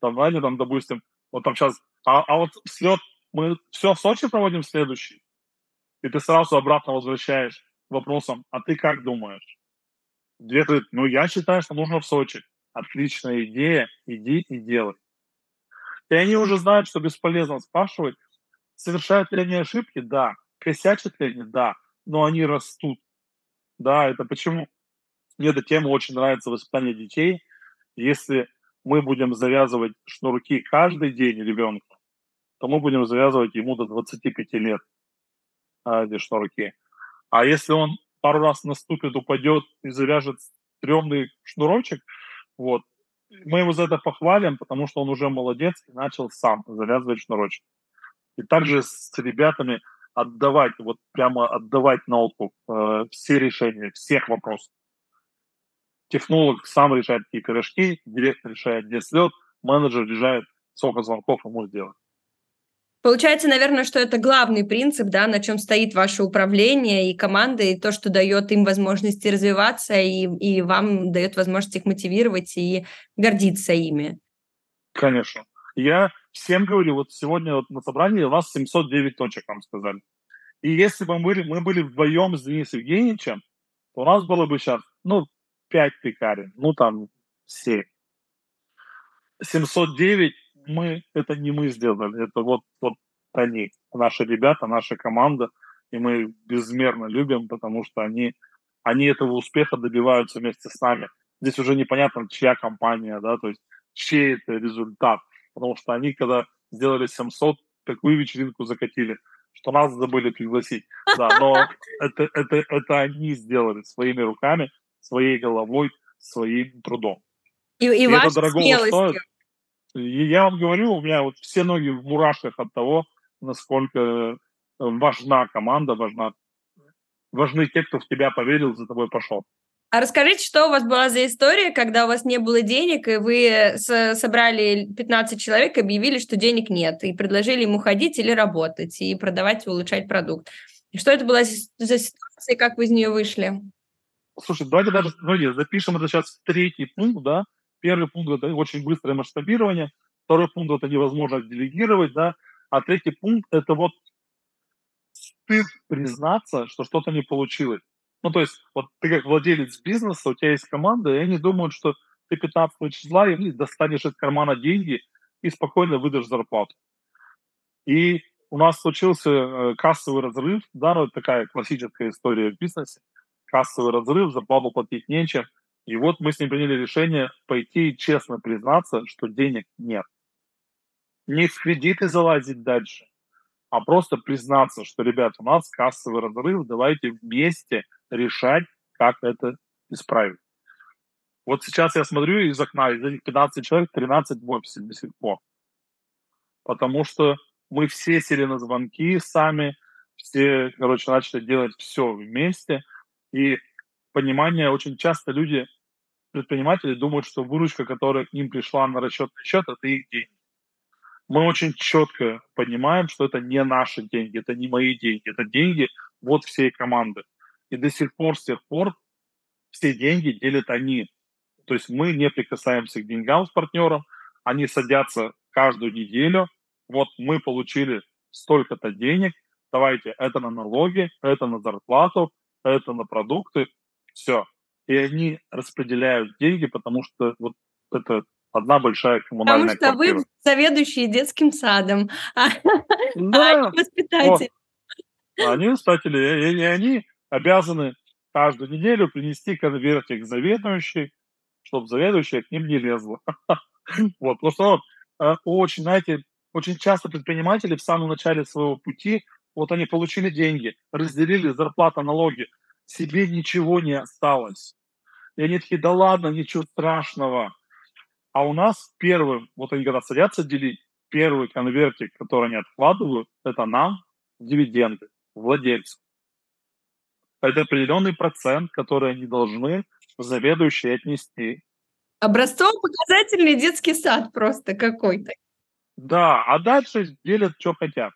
Там, знаете, там, допустим, вот там сейчас, а, а вот слет, мы все в Сочи проводим следующий, и ты сразу обратно возвращаешь вопросом, а ты как думаешь? Две говорит, ну я считаю, что нужно в Сочи отличная идея, иди и делай. И они уже знают, что бесполезно спрашивать, совершают ли они ошибки, да, косячат ли они, да, но они растут. Да, это почему мне эта тема очень нравится, воспитание детей. Если мы будем завязывать шнурки каждый день ребенку, то мы будем завязывать ему до 25 лет а, эти шнурки. А если он пару раз наступит, упадет и завяжет стрёмный шнурочек, вот. Мы его за это похвалим, потому что он уже молодец и начал сам завязывать шнурочек. И также с ребятами отдавать, вот прямо отдавать на откуп э, все решения, всех вопросов. Технолог сам решает, какие пирожки, директор решает, где слет, менеджер решает, сколько звонков ему сделать. Получается, наверное, что это главный принцип, да, на чем стоит ваше управление и команда, и то, что дает им возможности развиваться, и, и вам дает возможность их мотивировать и гордиться ими. Конечно. Я всем говорю, вот сегодня вот на собрании у нас 709 точек, нам сказали. И если бы мы были, мы были вдвоем с Денисом Евгеньевичем, то у нас было бы сейчас, ну, 5 пекарей, ну, там, 7. 709 мы, это не мы сделали, это вот, вот они, наши ребята, наша команда, и мы безмерно любим, потому что они, они этого успеха добиваются вместе с нами. Здесь уже непонятно, чья компания, да, то есть чей это результат, потому что они, когда сделали 700, такую вечеринку закатили, что нас забыли пригласить. Да, но <laughs> это, это, это они сделали своими руками, своей головой, своим трудом. И, и, и это дорого стоит. И я вам говорю, у меня вот все ноги в мурашках от того, насколько э, важна команда, важна, важны те, кто в тебя поверил, за тобой пошел. А расскажите, что у вас была за история, когда у вас не было денег, и вы собрали 15 человек и объявили, что денег нет, и предложили ему ходить или работать, и продавать, и улучшать продукт. Что это была за ситуация, и как вы из нее вышли? Слушай, давайте даже давайте запишем это сейчас в третий пункт, да. Первый пункт – это очень быстрое масштабирование, второй пункт – это невозможно делегировать, да, а третий пункт – это вот стыд признаться, что что-то не получилось. Ну, то есть, вот ты как владелец бизнеса, у тебя есть команда, и они думают, что ты 15 числа им достанешь из кармана деньги и спокойно выдашь зарплату. И у нас случился э, кассовый разрыв, да, ну, это такая классическая история в бизнесе. Кассовый разрыв, зарплату платить нечем. И вот мы с ним приняли решение пойти и честно признаться, что денег нет. Не в кредиты залазить дальше, а просто признаться, что, ребят, у нас кассовый разрыв, давайте вместе решать, как это исправить. Вот сейчас я смотрю из окна, из этих 15 человек 13 в офисе до сих пор. Потому что мы все сели на звонки сами, все, короче, начали делать все вместе. И понимание, очень часто люди, предприниматели, думают, что выручка, которая к ним пришла на расчетный счет, это их деньги. Мы очень четко понимаем, что это не наши деньги, это не мои деньги, это деньги вот всей команды. И до сих пор, с тех пор, все деньги делят они. То есть мы не прикасаемся к деньгам с партнером, они садятся каждую неделю. Вот мы получили столько-то денег, давайте это на налоги, это на зарплату, это на продукты, все. И они распределяют деньги, потому что вот это одна большая коммунальная Потому что квартира. вы заведующие детским садом, <laughs> а, да. а воспитатель. Они воспитатели, и они обязаны каждую неделю принести конвертик заведующий, чтобы заведующая к ним не лезла. <laughs> Вот, потому что вот, э, очень, знаете, очень часто предприниматели в самом начале своего пути, вот они получили деньги, разделили зарплату, налоги, себе ничего не осталось. И они такие, да ладно, ничего страшного. А у нас первым, вот они когда садятся делить, первый конвертик, который они откладывают, это нам дивиденды, владельцу это определенный процент, который они должны заведующие отнести. Образцово-показательный детский сад просто какой-то. Да, а дальше делят, что хотят.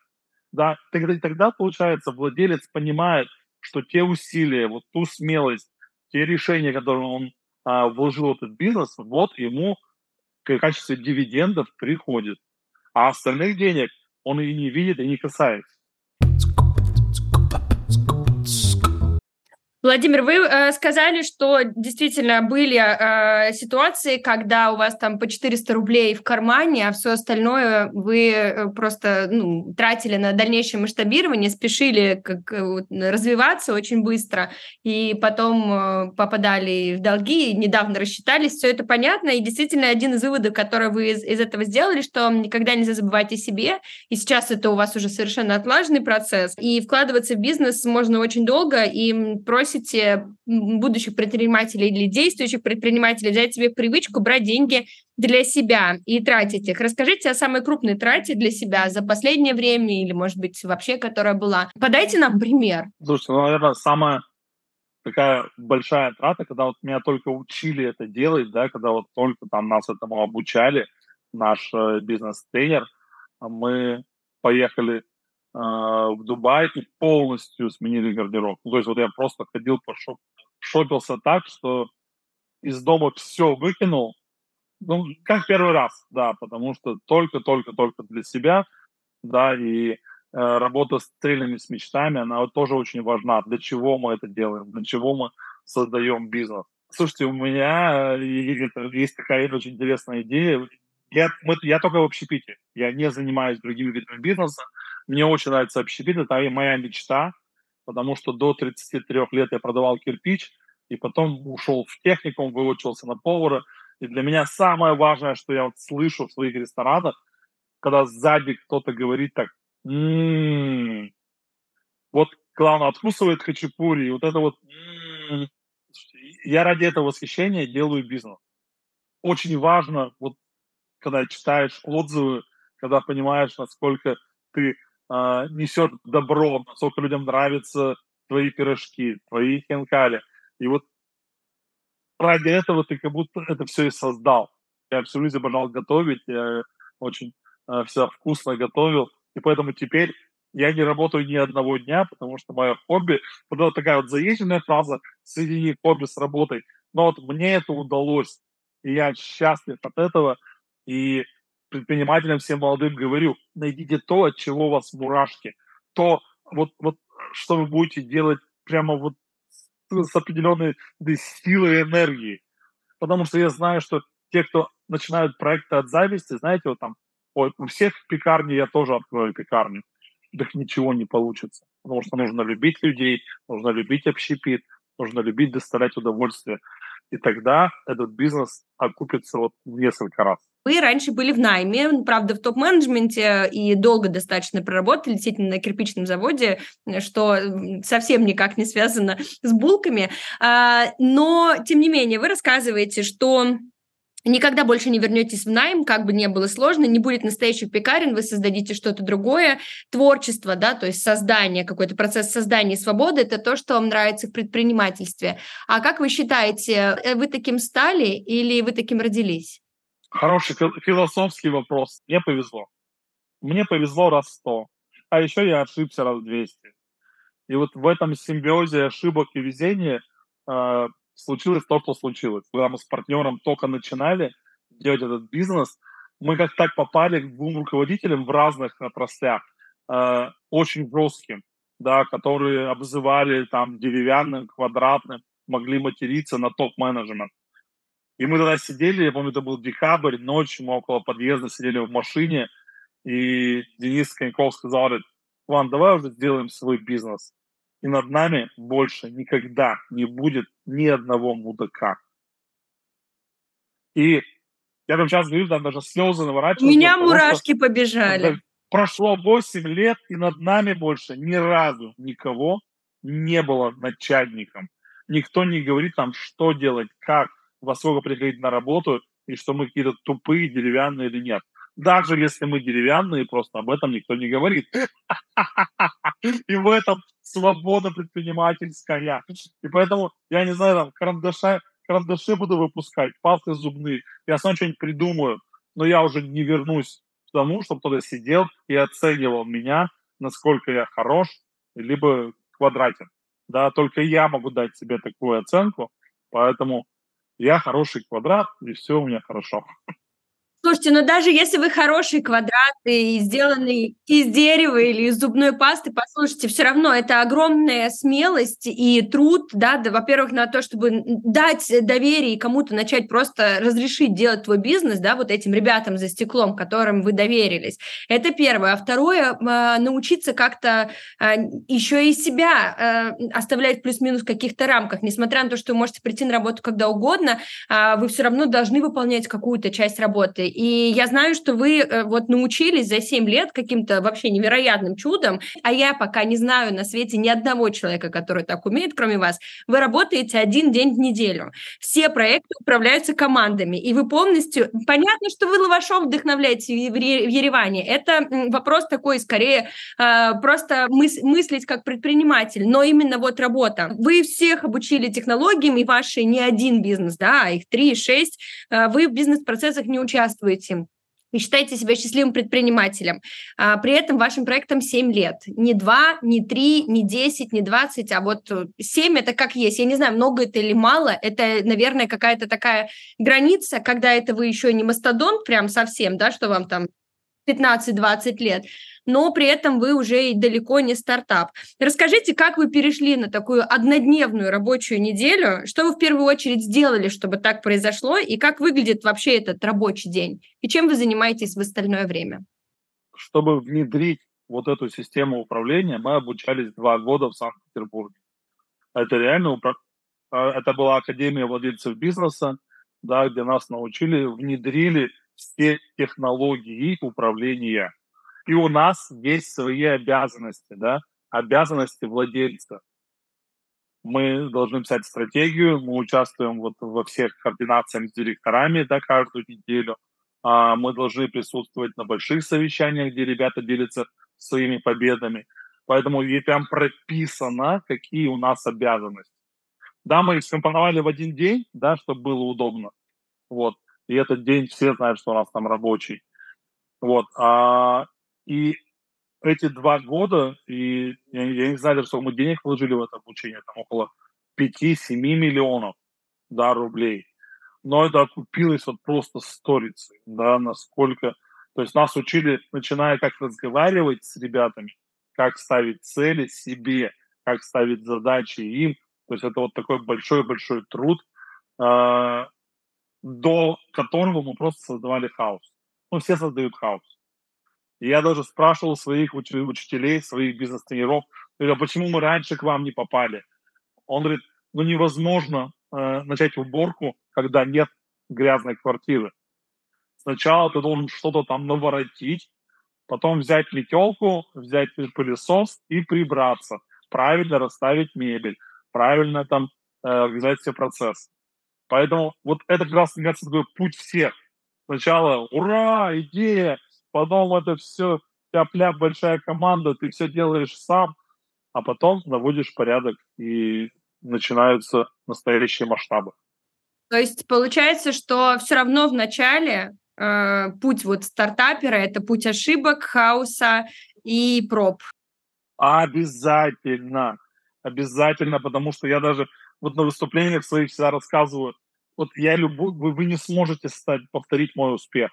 Да, тогда, тогда, получается, владелец понимает, что те усилия, вот ту смелость, те решения, которые он а, вложил в этот бизнес, вот ему в качестве дивидендов приходит. А остальных денег он и не видит, и не касается. Владимир, вы э, сказали, что действительно были э, ситуации, когда у вас там по 400 рублей в кармане, а все остальное вы э, просто ну, тратили на дальнейшее масштабирование, спешили как, развиваться очень быстро, и потом э, попадали в долги, недавно рассчитались, все это понятно, и действительно один из выводов, который вы из, из этого сделали, что никогда нельзя забывать о себе, и сейчас это у вас уже совершенно отлаженный процесс, и вкладываться в бизнес можно очень долго, и просить просите будущих предпринимателей или действующих предпринимателей взять себе привычку брать деньги для себя и тратить их. Расскажите о самой крупной трате для себя за последнее время или, может быть, вообще, которая была. Подайте нам пример. Слушайте, ну, наверное, самая такая большая трата, когда вот меня только учили это делать, да, когда вот только там нас этому обучали, наш э, бизнес-тренер, мы поехали в Дубай и полностью сменили гардероб. Ну, то есть вот я просто ходил, пошоп, шопился так, что из дома все выкинул. Ну, как первый раз, да, потому что только-только-только для себя, да, и э, работа с целями, с мечтами, она вот тоже очень важна. Для чего мы это делаем, для чего мы создаем бизнес. Слушайте, у меня э, есть такая очень интересная идея. Я, мы, я только в общепите. Я не занимаюсь другими видами бизнеса. Мне очень нравится общепит, это моя мечта, потому что до 33 лет я продавал кирпич, и потом ушел в техникум, выучился на повара. И для меня самое важное, что я вот слышу в своих ресторанах, когда сзади кто-то говорит так, м-м-м", вот главное откусывает хачапури, и вот это вот м-м". я ради этого восхищения делаю бизнес. Очень важно, вот когда читаешь отзывы, когда понимаешь, насколько ты э, несет добро, насколько людям нравятся твои пирожки, твои хинкали. И вот ради этого ты как будто это все и создал. Я всю жизнь обожал готовить, я очень э, все вкусно готовил, и поэтому теперь я не работаю ни одного дня, потому что мое хобби, вот это такая вот заезженная фраза, соедини хобби с работой, но вот мне это удалось, и я счастлив от этого, и предпринимателям всем молодым говорю, найдите то, от чего у вас мурашки, то, вот, вот что вы будете делать прямо вот с определенной силой и энергией. Потому что я знаю, что те, кто начинают проекты от зависти, знаете, вот там, ой, у всех пекарни я тоже открою пекарню. Так ничего не получится. Потому что нужно любить людей, нужно любить общепит, нужно любить доставлять удовольствие. И тогда этот бизнес окупится вот в несколько раз. Вы раньше были в найме, правда, в топ-менеджменте и долго достаточно проработали, действительно, на кирпичном заводе, что совсем никак не связано с булками. А, но, тем не менее, вы рассказываете, что никогда больше не вернетесь в найм, как бы не было сложно, не будет настоящих пекарен, вы создадите что-то другое. Творчество, да, то есть создание, какой-то процесс создания свободы, это то, что вам нравится в предпринимательстве. А как вы считаете, э, вы таким стали или вы таким родились? Хороший философский вопрос. Мне повезло. Мне повезло раз сто. А еще я ошибся раз двести. И вот в этом симбиозе ошибок и везения э, случилось то, что случилось. Когда мы с партнером только начинали делать этот бизнес, мы как так попали к двум руководителям в разных отраслях, э, очень жестким, да, которые обзывали там деревянным, квадратным, могли материться на топ-менеджмент. И мы тогда сидели, я помню, это был декабрь, ночью мы около подъезда сидели в машине, и Денис Коньков сказал, говорит, Ван, давай уже сделаем свой бизнес. И над нами больше никогда не будет ни одного мудака. И я там сейчас говорю, там даже слезы наворачиваются. У меня мурашки что, побежали. Прошло 8 лет, и над нами больше ни разу никого не было начальником. Никто не говорит там, что делать, как во сколько приходить на работу, и что мы какие-то тупые, деревянные или нет. Даже если мы деревянные, просто об этом никто не говорит. <laughs> И в этом свобода предпринимательская. И поэтому, я не знаю, там, карандаши, карандаши буду выпускать, палки зубные. Я сам что-нибудь придумаю, но я уже не вернусь к тому, чтобы кто-то сидел и оценивал меня, насколько я хорош, либо квадратен. Да, только я могу дать себе такую оценку, поэтому я хороший квадрат, и все у меня хорошо. Слушайте, но даже если вы хорошие квадраты, сделанные из дерева или из зубной пасты, послушайте, все равно это огромная смелость и труд, да, да во-первых, на то, чтобы дать доверие кому-то начать просто разрешить делать твой бизнес, да, вот этим ребятам за стеклом, которым вы доверились. Это первое. А второе, а, научиться как-то а, еще и себя а, оставлять плюс-минус в каких-то рамках. Несмотря на то, что вы можете прийти на работу когда угодно, вы все равно должны выполнять какую-то часть работы. И я знаю, что вы э, вот научились за 7 лет каким-то вообще невероятным чудом, а я пока не знаю на свете ни одного человека, который так умеет, кроме вас. Вы работаете один день в неделю. Все проекты управляются командами, и вы полностью... Понятно, что вы Лавашов вдохновляете в Ереване. Это вопрос такой, скорее, э, просто мыс мыслить как предприниматель, но именно вот работа. Вы всех обучили технологиям, и ваши не один бизнес, да, а их три, шесть. Э, вы в бизнес-процессах не участвуете участвуете и считаете себя счастливым предпринимателем. А, при этом вашим проектам 7 лет. Не 2, не 3, не 10, не 20, а вот 7 это как есть. Я не знаю, много это или мало. Это, наверное, какая-то такая граница, когда это вы еще не мастодонт прям совсем, да, что вам там 15-20 лет, но при этом вы уже и далеко не стартап. Расскажите, как вы перешли на такую однодневную рабочую неделю, что вы в первую очередь сделали, чтобы так произошло, и как выглядит вообще этот рабочий день, и чем вы занимаетесь в остальное время? Чтобы внедрить вот эту систему управления, мы обучались два года в Санкт-Петербурге. Это реально. А, это была Академия владельцев бизнеса, да, где нас научили, внедрили все технологии управления. И у нас есть свои обязанности, да, обязанности владельца. Мы должны писать стратегию, мы участвуем вот во всех координациях с директорами, да, каждую неделю. А мы должны присутствовать на больших совещаниях, где ребята делятся своими победами. Поэтому и там прописано, какие у нас обязанности. Да, мы их скомпоновали в один день, да, чтобы было удобно. Вот. И этот день все знают, что у нас там рабочий. Вот. А, и эти два года, и я, я не знаю, что мы денег вложили в это обучение, там около 5-7 миллионов да, рублей. Но это окупилось вот просто сторицей, да, насколько... То есть нас учили, начиная как разговаривать с ребятами, как ставить цели себе, как ставить задачи им. То есть это вот такой большой-большой труд, э, до которого мы просто создавали хаос. Ну, все создают хаос. И я даже спрашивал своих уч- учителей, своих бизнес-тренеров, а почему мы раньше к вам не попали? Он говорит, ну невозможно э, начать уборку, когда нет грязной квартиры. Сначала ты должен что-то там наворотить, потом взять метелку, взять пылесос и прибраться, правильно расставить мебель, правильно там э, организовать все процессы. Поэтому вот это как раз, мне кажется, такой путь всех. Сначала ура, идея, потом это все, тяп-ляп, большая команда, ты все делаешь сам, а потом наводишь порядок и начинаются настоящие масштабы. То есть получается, что все равно в начале э, путь вот стартапера это путь ошибок, хаоса и проб. Обязательно, обязательно, потому что я даже вот на выступлениях своих всегда рассказываю, вот я люблю, вы, вы не сможете стать, повторить мой успех.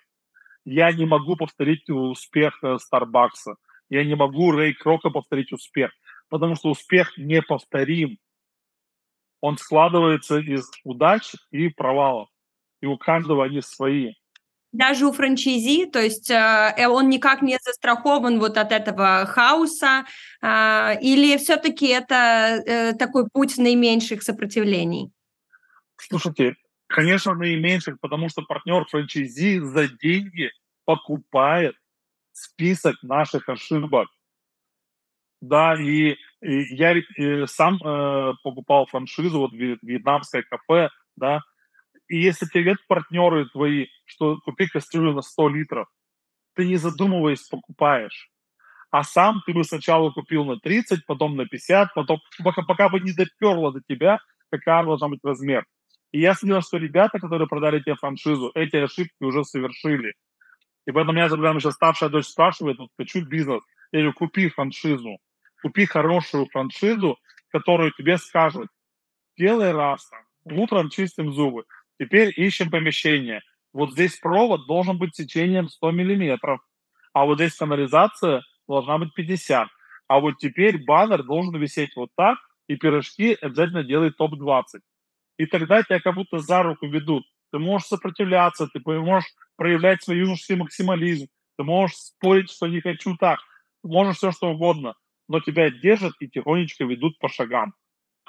Я не могу повторить успех э, Старбакса. Я не могу Рэй Крока повторить успех, потому что успех неповторим он складывается из удач и провалов. И у каждого они свои. Даже у франчайзи, то есть э, э, он никак не застрахован вот от этого хаоса, э, или все-таки это э, такой путь наименьших сопротивлений? Слушайте, конечно, наименьших, потому что партнер франчайзи за деньги покупает список наших ошибок. Да, и, и я и сам э, покупал франшизу, вот вьетнамское кафе, да, и если тебе говорят партнеры твои, что купи кастрюлю на 100 литров, ты не задумываясь покупаешь. А сам ты бы сначала купил на 30, потом на 50, потом, пока, пока бы не доперло до тебя, какая должна быть размер. И я смотрел, что ребята, которые продали тебе франшизу, эти ошибки уже совершили. И поэтому меня, когда сейчас старшая дочь спрашивает, вот, хочу бизнес, я говорю, купи франшизу купи хорошую франшизу, которую тебе скажут, делай раз, утром чистим зубы, теперь ищем помещение. Вот здесь провод должен быть сечением 100 миллиметров, а вот здесь канализация должна быть 50. А вот теперь баннер должен висеть вот так, и пирожки обязательно делай топ-20. И тогда тебя как будто за руку ведут. Ты можешь сопротивляться, ты можешь проявлять свой юношеский максимализм, ты можешь спорить, что не хочу так, можешь все что угодно но тебя держат и тихонечко ведут по шагам.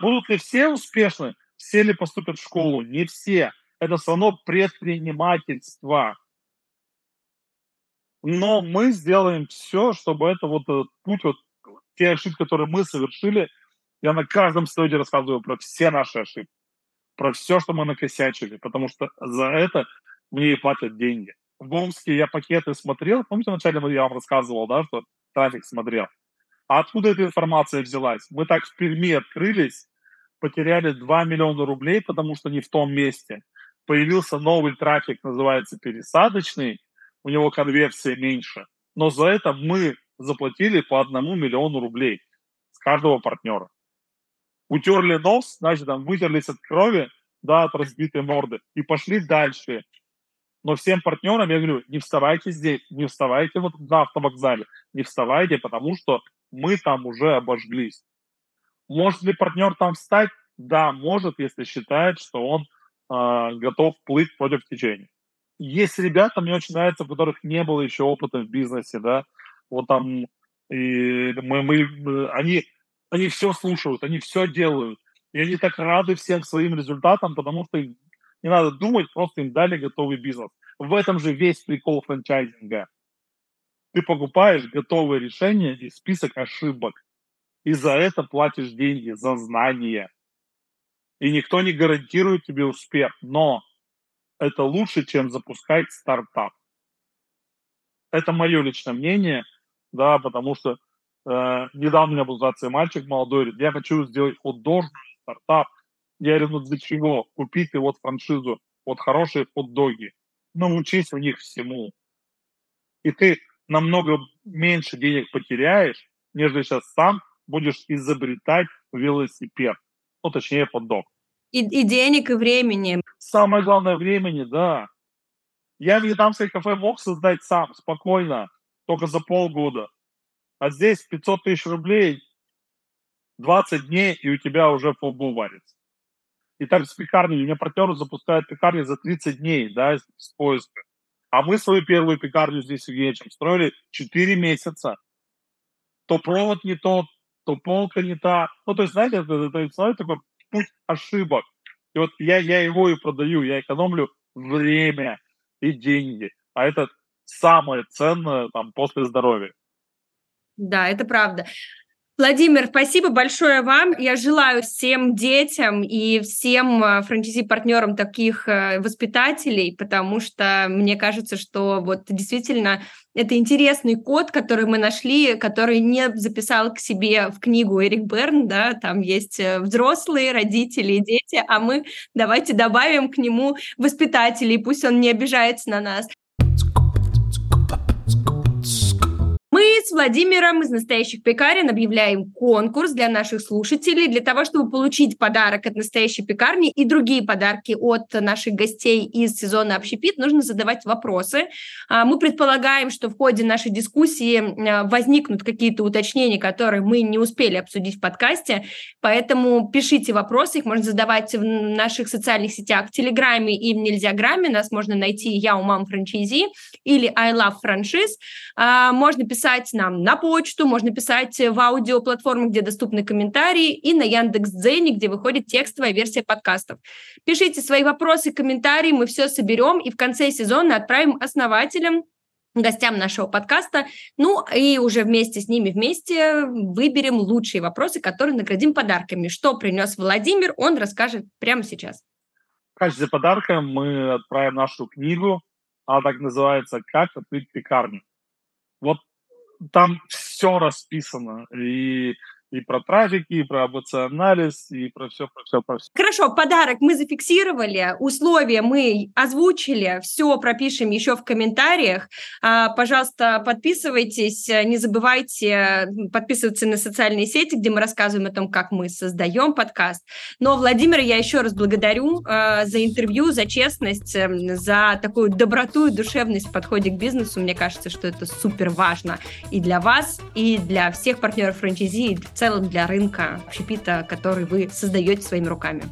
Будут ли все успешны? Все ли поступят в школу? Не все. Это все равно предпринимательство. Но мы сделаем все, чтобы это вот этот путь, вот те ошибки, которые мы совершили, я на каждом слайде рассказываю про все наши ошибки, про все, что мы накосячили, потому что за это мне и платят деньги. В Омске я пакеты смотрел, помните, вначале я вам рассказывал, да, что трафик смотрел. А откуда эта информация взялась? Мы так в Перми открылись, потеряли 2 миллиона рублей, потому что не в том месте. Появился новый трафик, называется пересадочный, у него конверсия меньше. Но за это мы заплатили по одному миллиону рублей с каждого партнера. Утерли нос, значит, там вытерлись от крови, да, от разбитой морды, и пошли дальше. Но всем партнерам я говорю, не вставайте здесь, не вставайте вот на автовокзале, не вставайте, потому что мы там уже обожглись. Может ли партнер там встать? Да, может, если считает, что он э, готов плыть против течения. Есть ребята, мне очень нравится, у которых не было еще опыта в бизнесе, да, вот там, и мы, мы, они, они все слушают, они все делают, и они так рады всем своим результатам, потому что им не надо думать, просто им дали готовый бизнес. В этом же весь прикол франчайзинга. Ты покупаешь готовое решение и список ошибок. И за это платишь деньги, за знания. И никто не гарантирует тебе успех. Но это лучше, чем запускать стартап. Это мое личное мнение, да, потому что э, недавно у меня был ситуация мальчик молодой, говорит, я хочу сделать художественный стартап, Я говорю, ну для чего? Купите вот франшизу, вот хорошие хот-доги, научись у них всему. И ты намного меньше денег потеряешь, нежели сейчас сам будешь изобретать велосипед. Ну, точнее, хот-дог. И, и денег, и времени. Самое главное времени, да. Я вьетнамское кафе мог создать сам, спокойно, только за полгода. А здесь 500 тысяч рублей, 20 дней, и у тебя уже футбол варится. И так с пекарней. У меня партнеры запускают пекарни за 30 дней, да, с поиска. А мы свою первую пекарню здесь в Евгеньевичем строили 4 месяца. То провод не тот, то полка не та. Ну, то есть, знаете, это, это, это такой путь ошибок. И вот я, я его и продаю, я экономлю время и деньги. А это самое ценное там после здоровья. Да, это правда. Владимир, спасибо большое вам. Я желаю всем детям и всем э, франчайзи-партнерам таких э, воспитателей, потому что мне кажется, что вот действительно это интересный код, который мы нашли, который не записал к себе в книгу Эрик Берн, да, там есть э, взрослые, родители, дети, а мы давайте добавим к нему воспитателей, пусть он не обижается на нас. С Владимиром из «Настоящих пекарен» объявляем конкурс для наших слушателей. Для того, чтобы получить подарок от «Настоящей пекарни» и другие подарки от наших гостей из сезона «Общепит», нужно задавать вопросы. А, мы предполагаем, что в ходе нашей дискуссии а, возникнут какие-то уточнения, которые мы не успели обсудить в подкасте, поэтому пишите вопросы, их можно задавать в наших социальных сетях, в Телеграме и в Нельзяграме. Нас можно найти «Я у мам франчайзи» или «I love franchise». А, можно писать писать нам на почту, можно писать в аудиоплатформы, где доступны комментарии, и на Яндекс.Дзене, где выходит текстовая версия подкастов. Пишите свои вопросы, комментарии, мы все соберем и в конце сезона отправим основателям гостям нашего подкаста. Ну и уже вместе с ними вместе выберем лучшие вопросы, которые наградим подарками. Что принес Владимир, он расскажет прямо сейчас. В качестве подарка мы отправим нашу книгу, она так называется «Как открыть пекарню». Там все расписано. И и про трафики, и про АБЦ-анализ, и про все, про все, про все. Хорошо, подарок мы зафиксировали, условия мы озвучили, все пропишем еще в комментариях. А, пожалуйста, подписывайтесь, не забывайте подписываться на социальные сети, где мы рассказываем о том, как мы создаем подкаст. Но, Владимир, я еще раз благодарю а, за интервью, за честность, эм, за такую доброту и душевность в подходе к бизнесу. Мне кажется, что это супер важно и для вас, и для всех партнеров франчайзи, и в целом для рынка общепита, который вы создаете своими руками.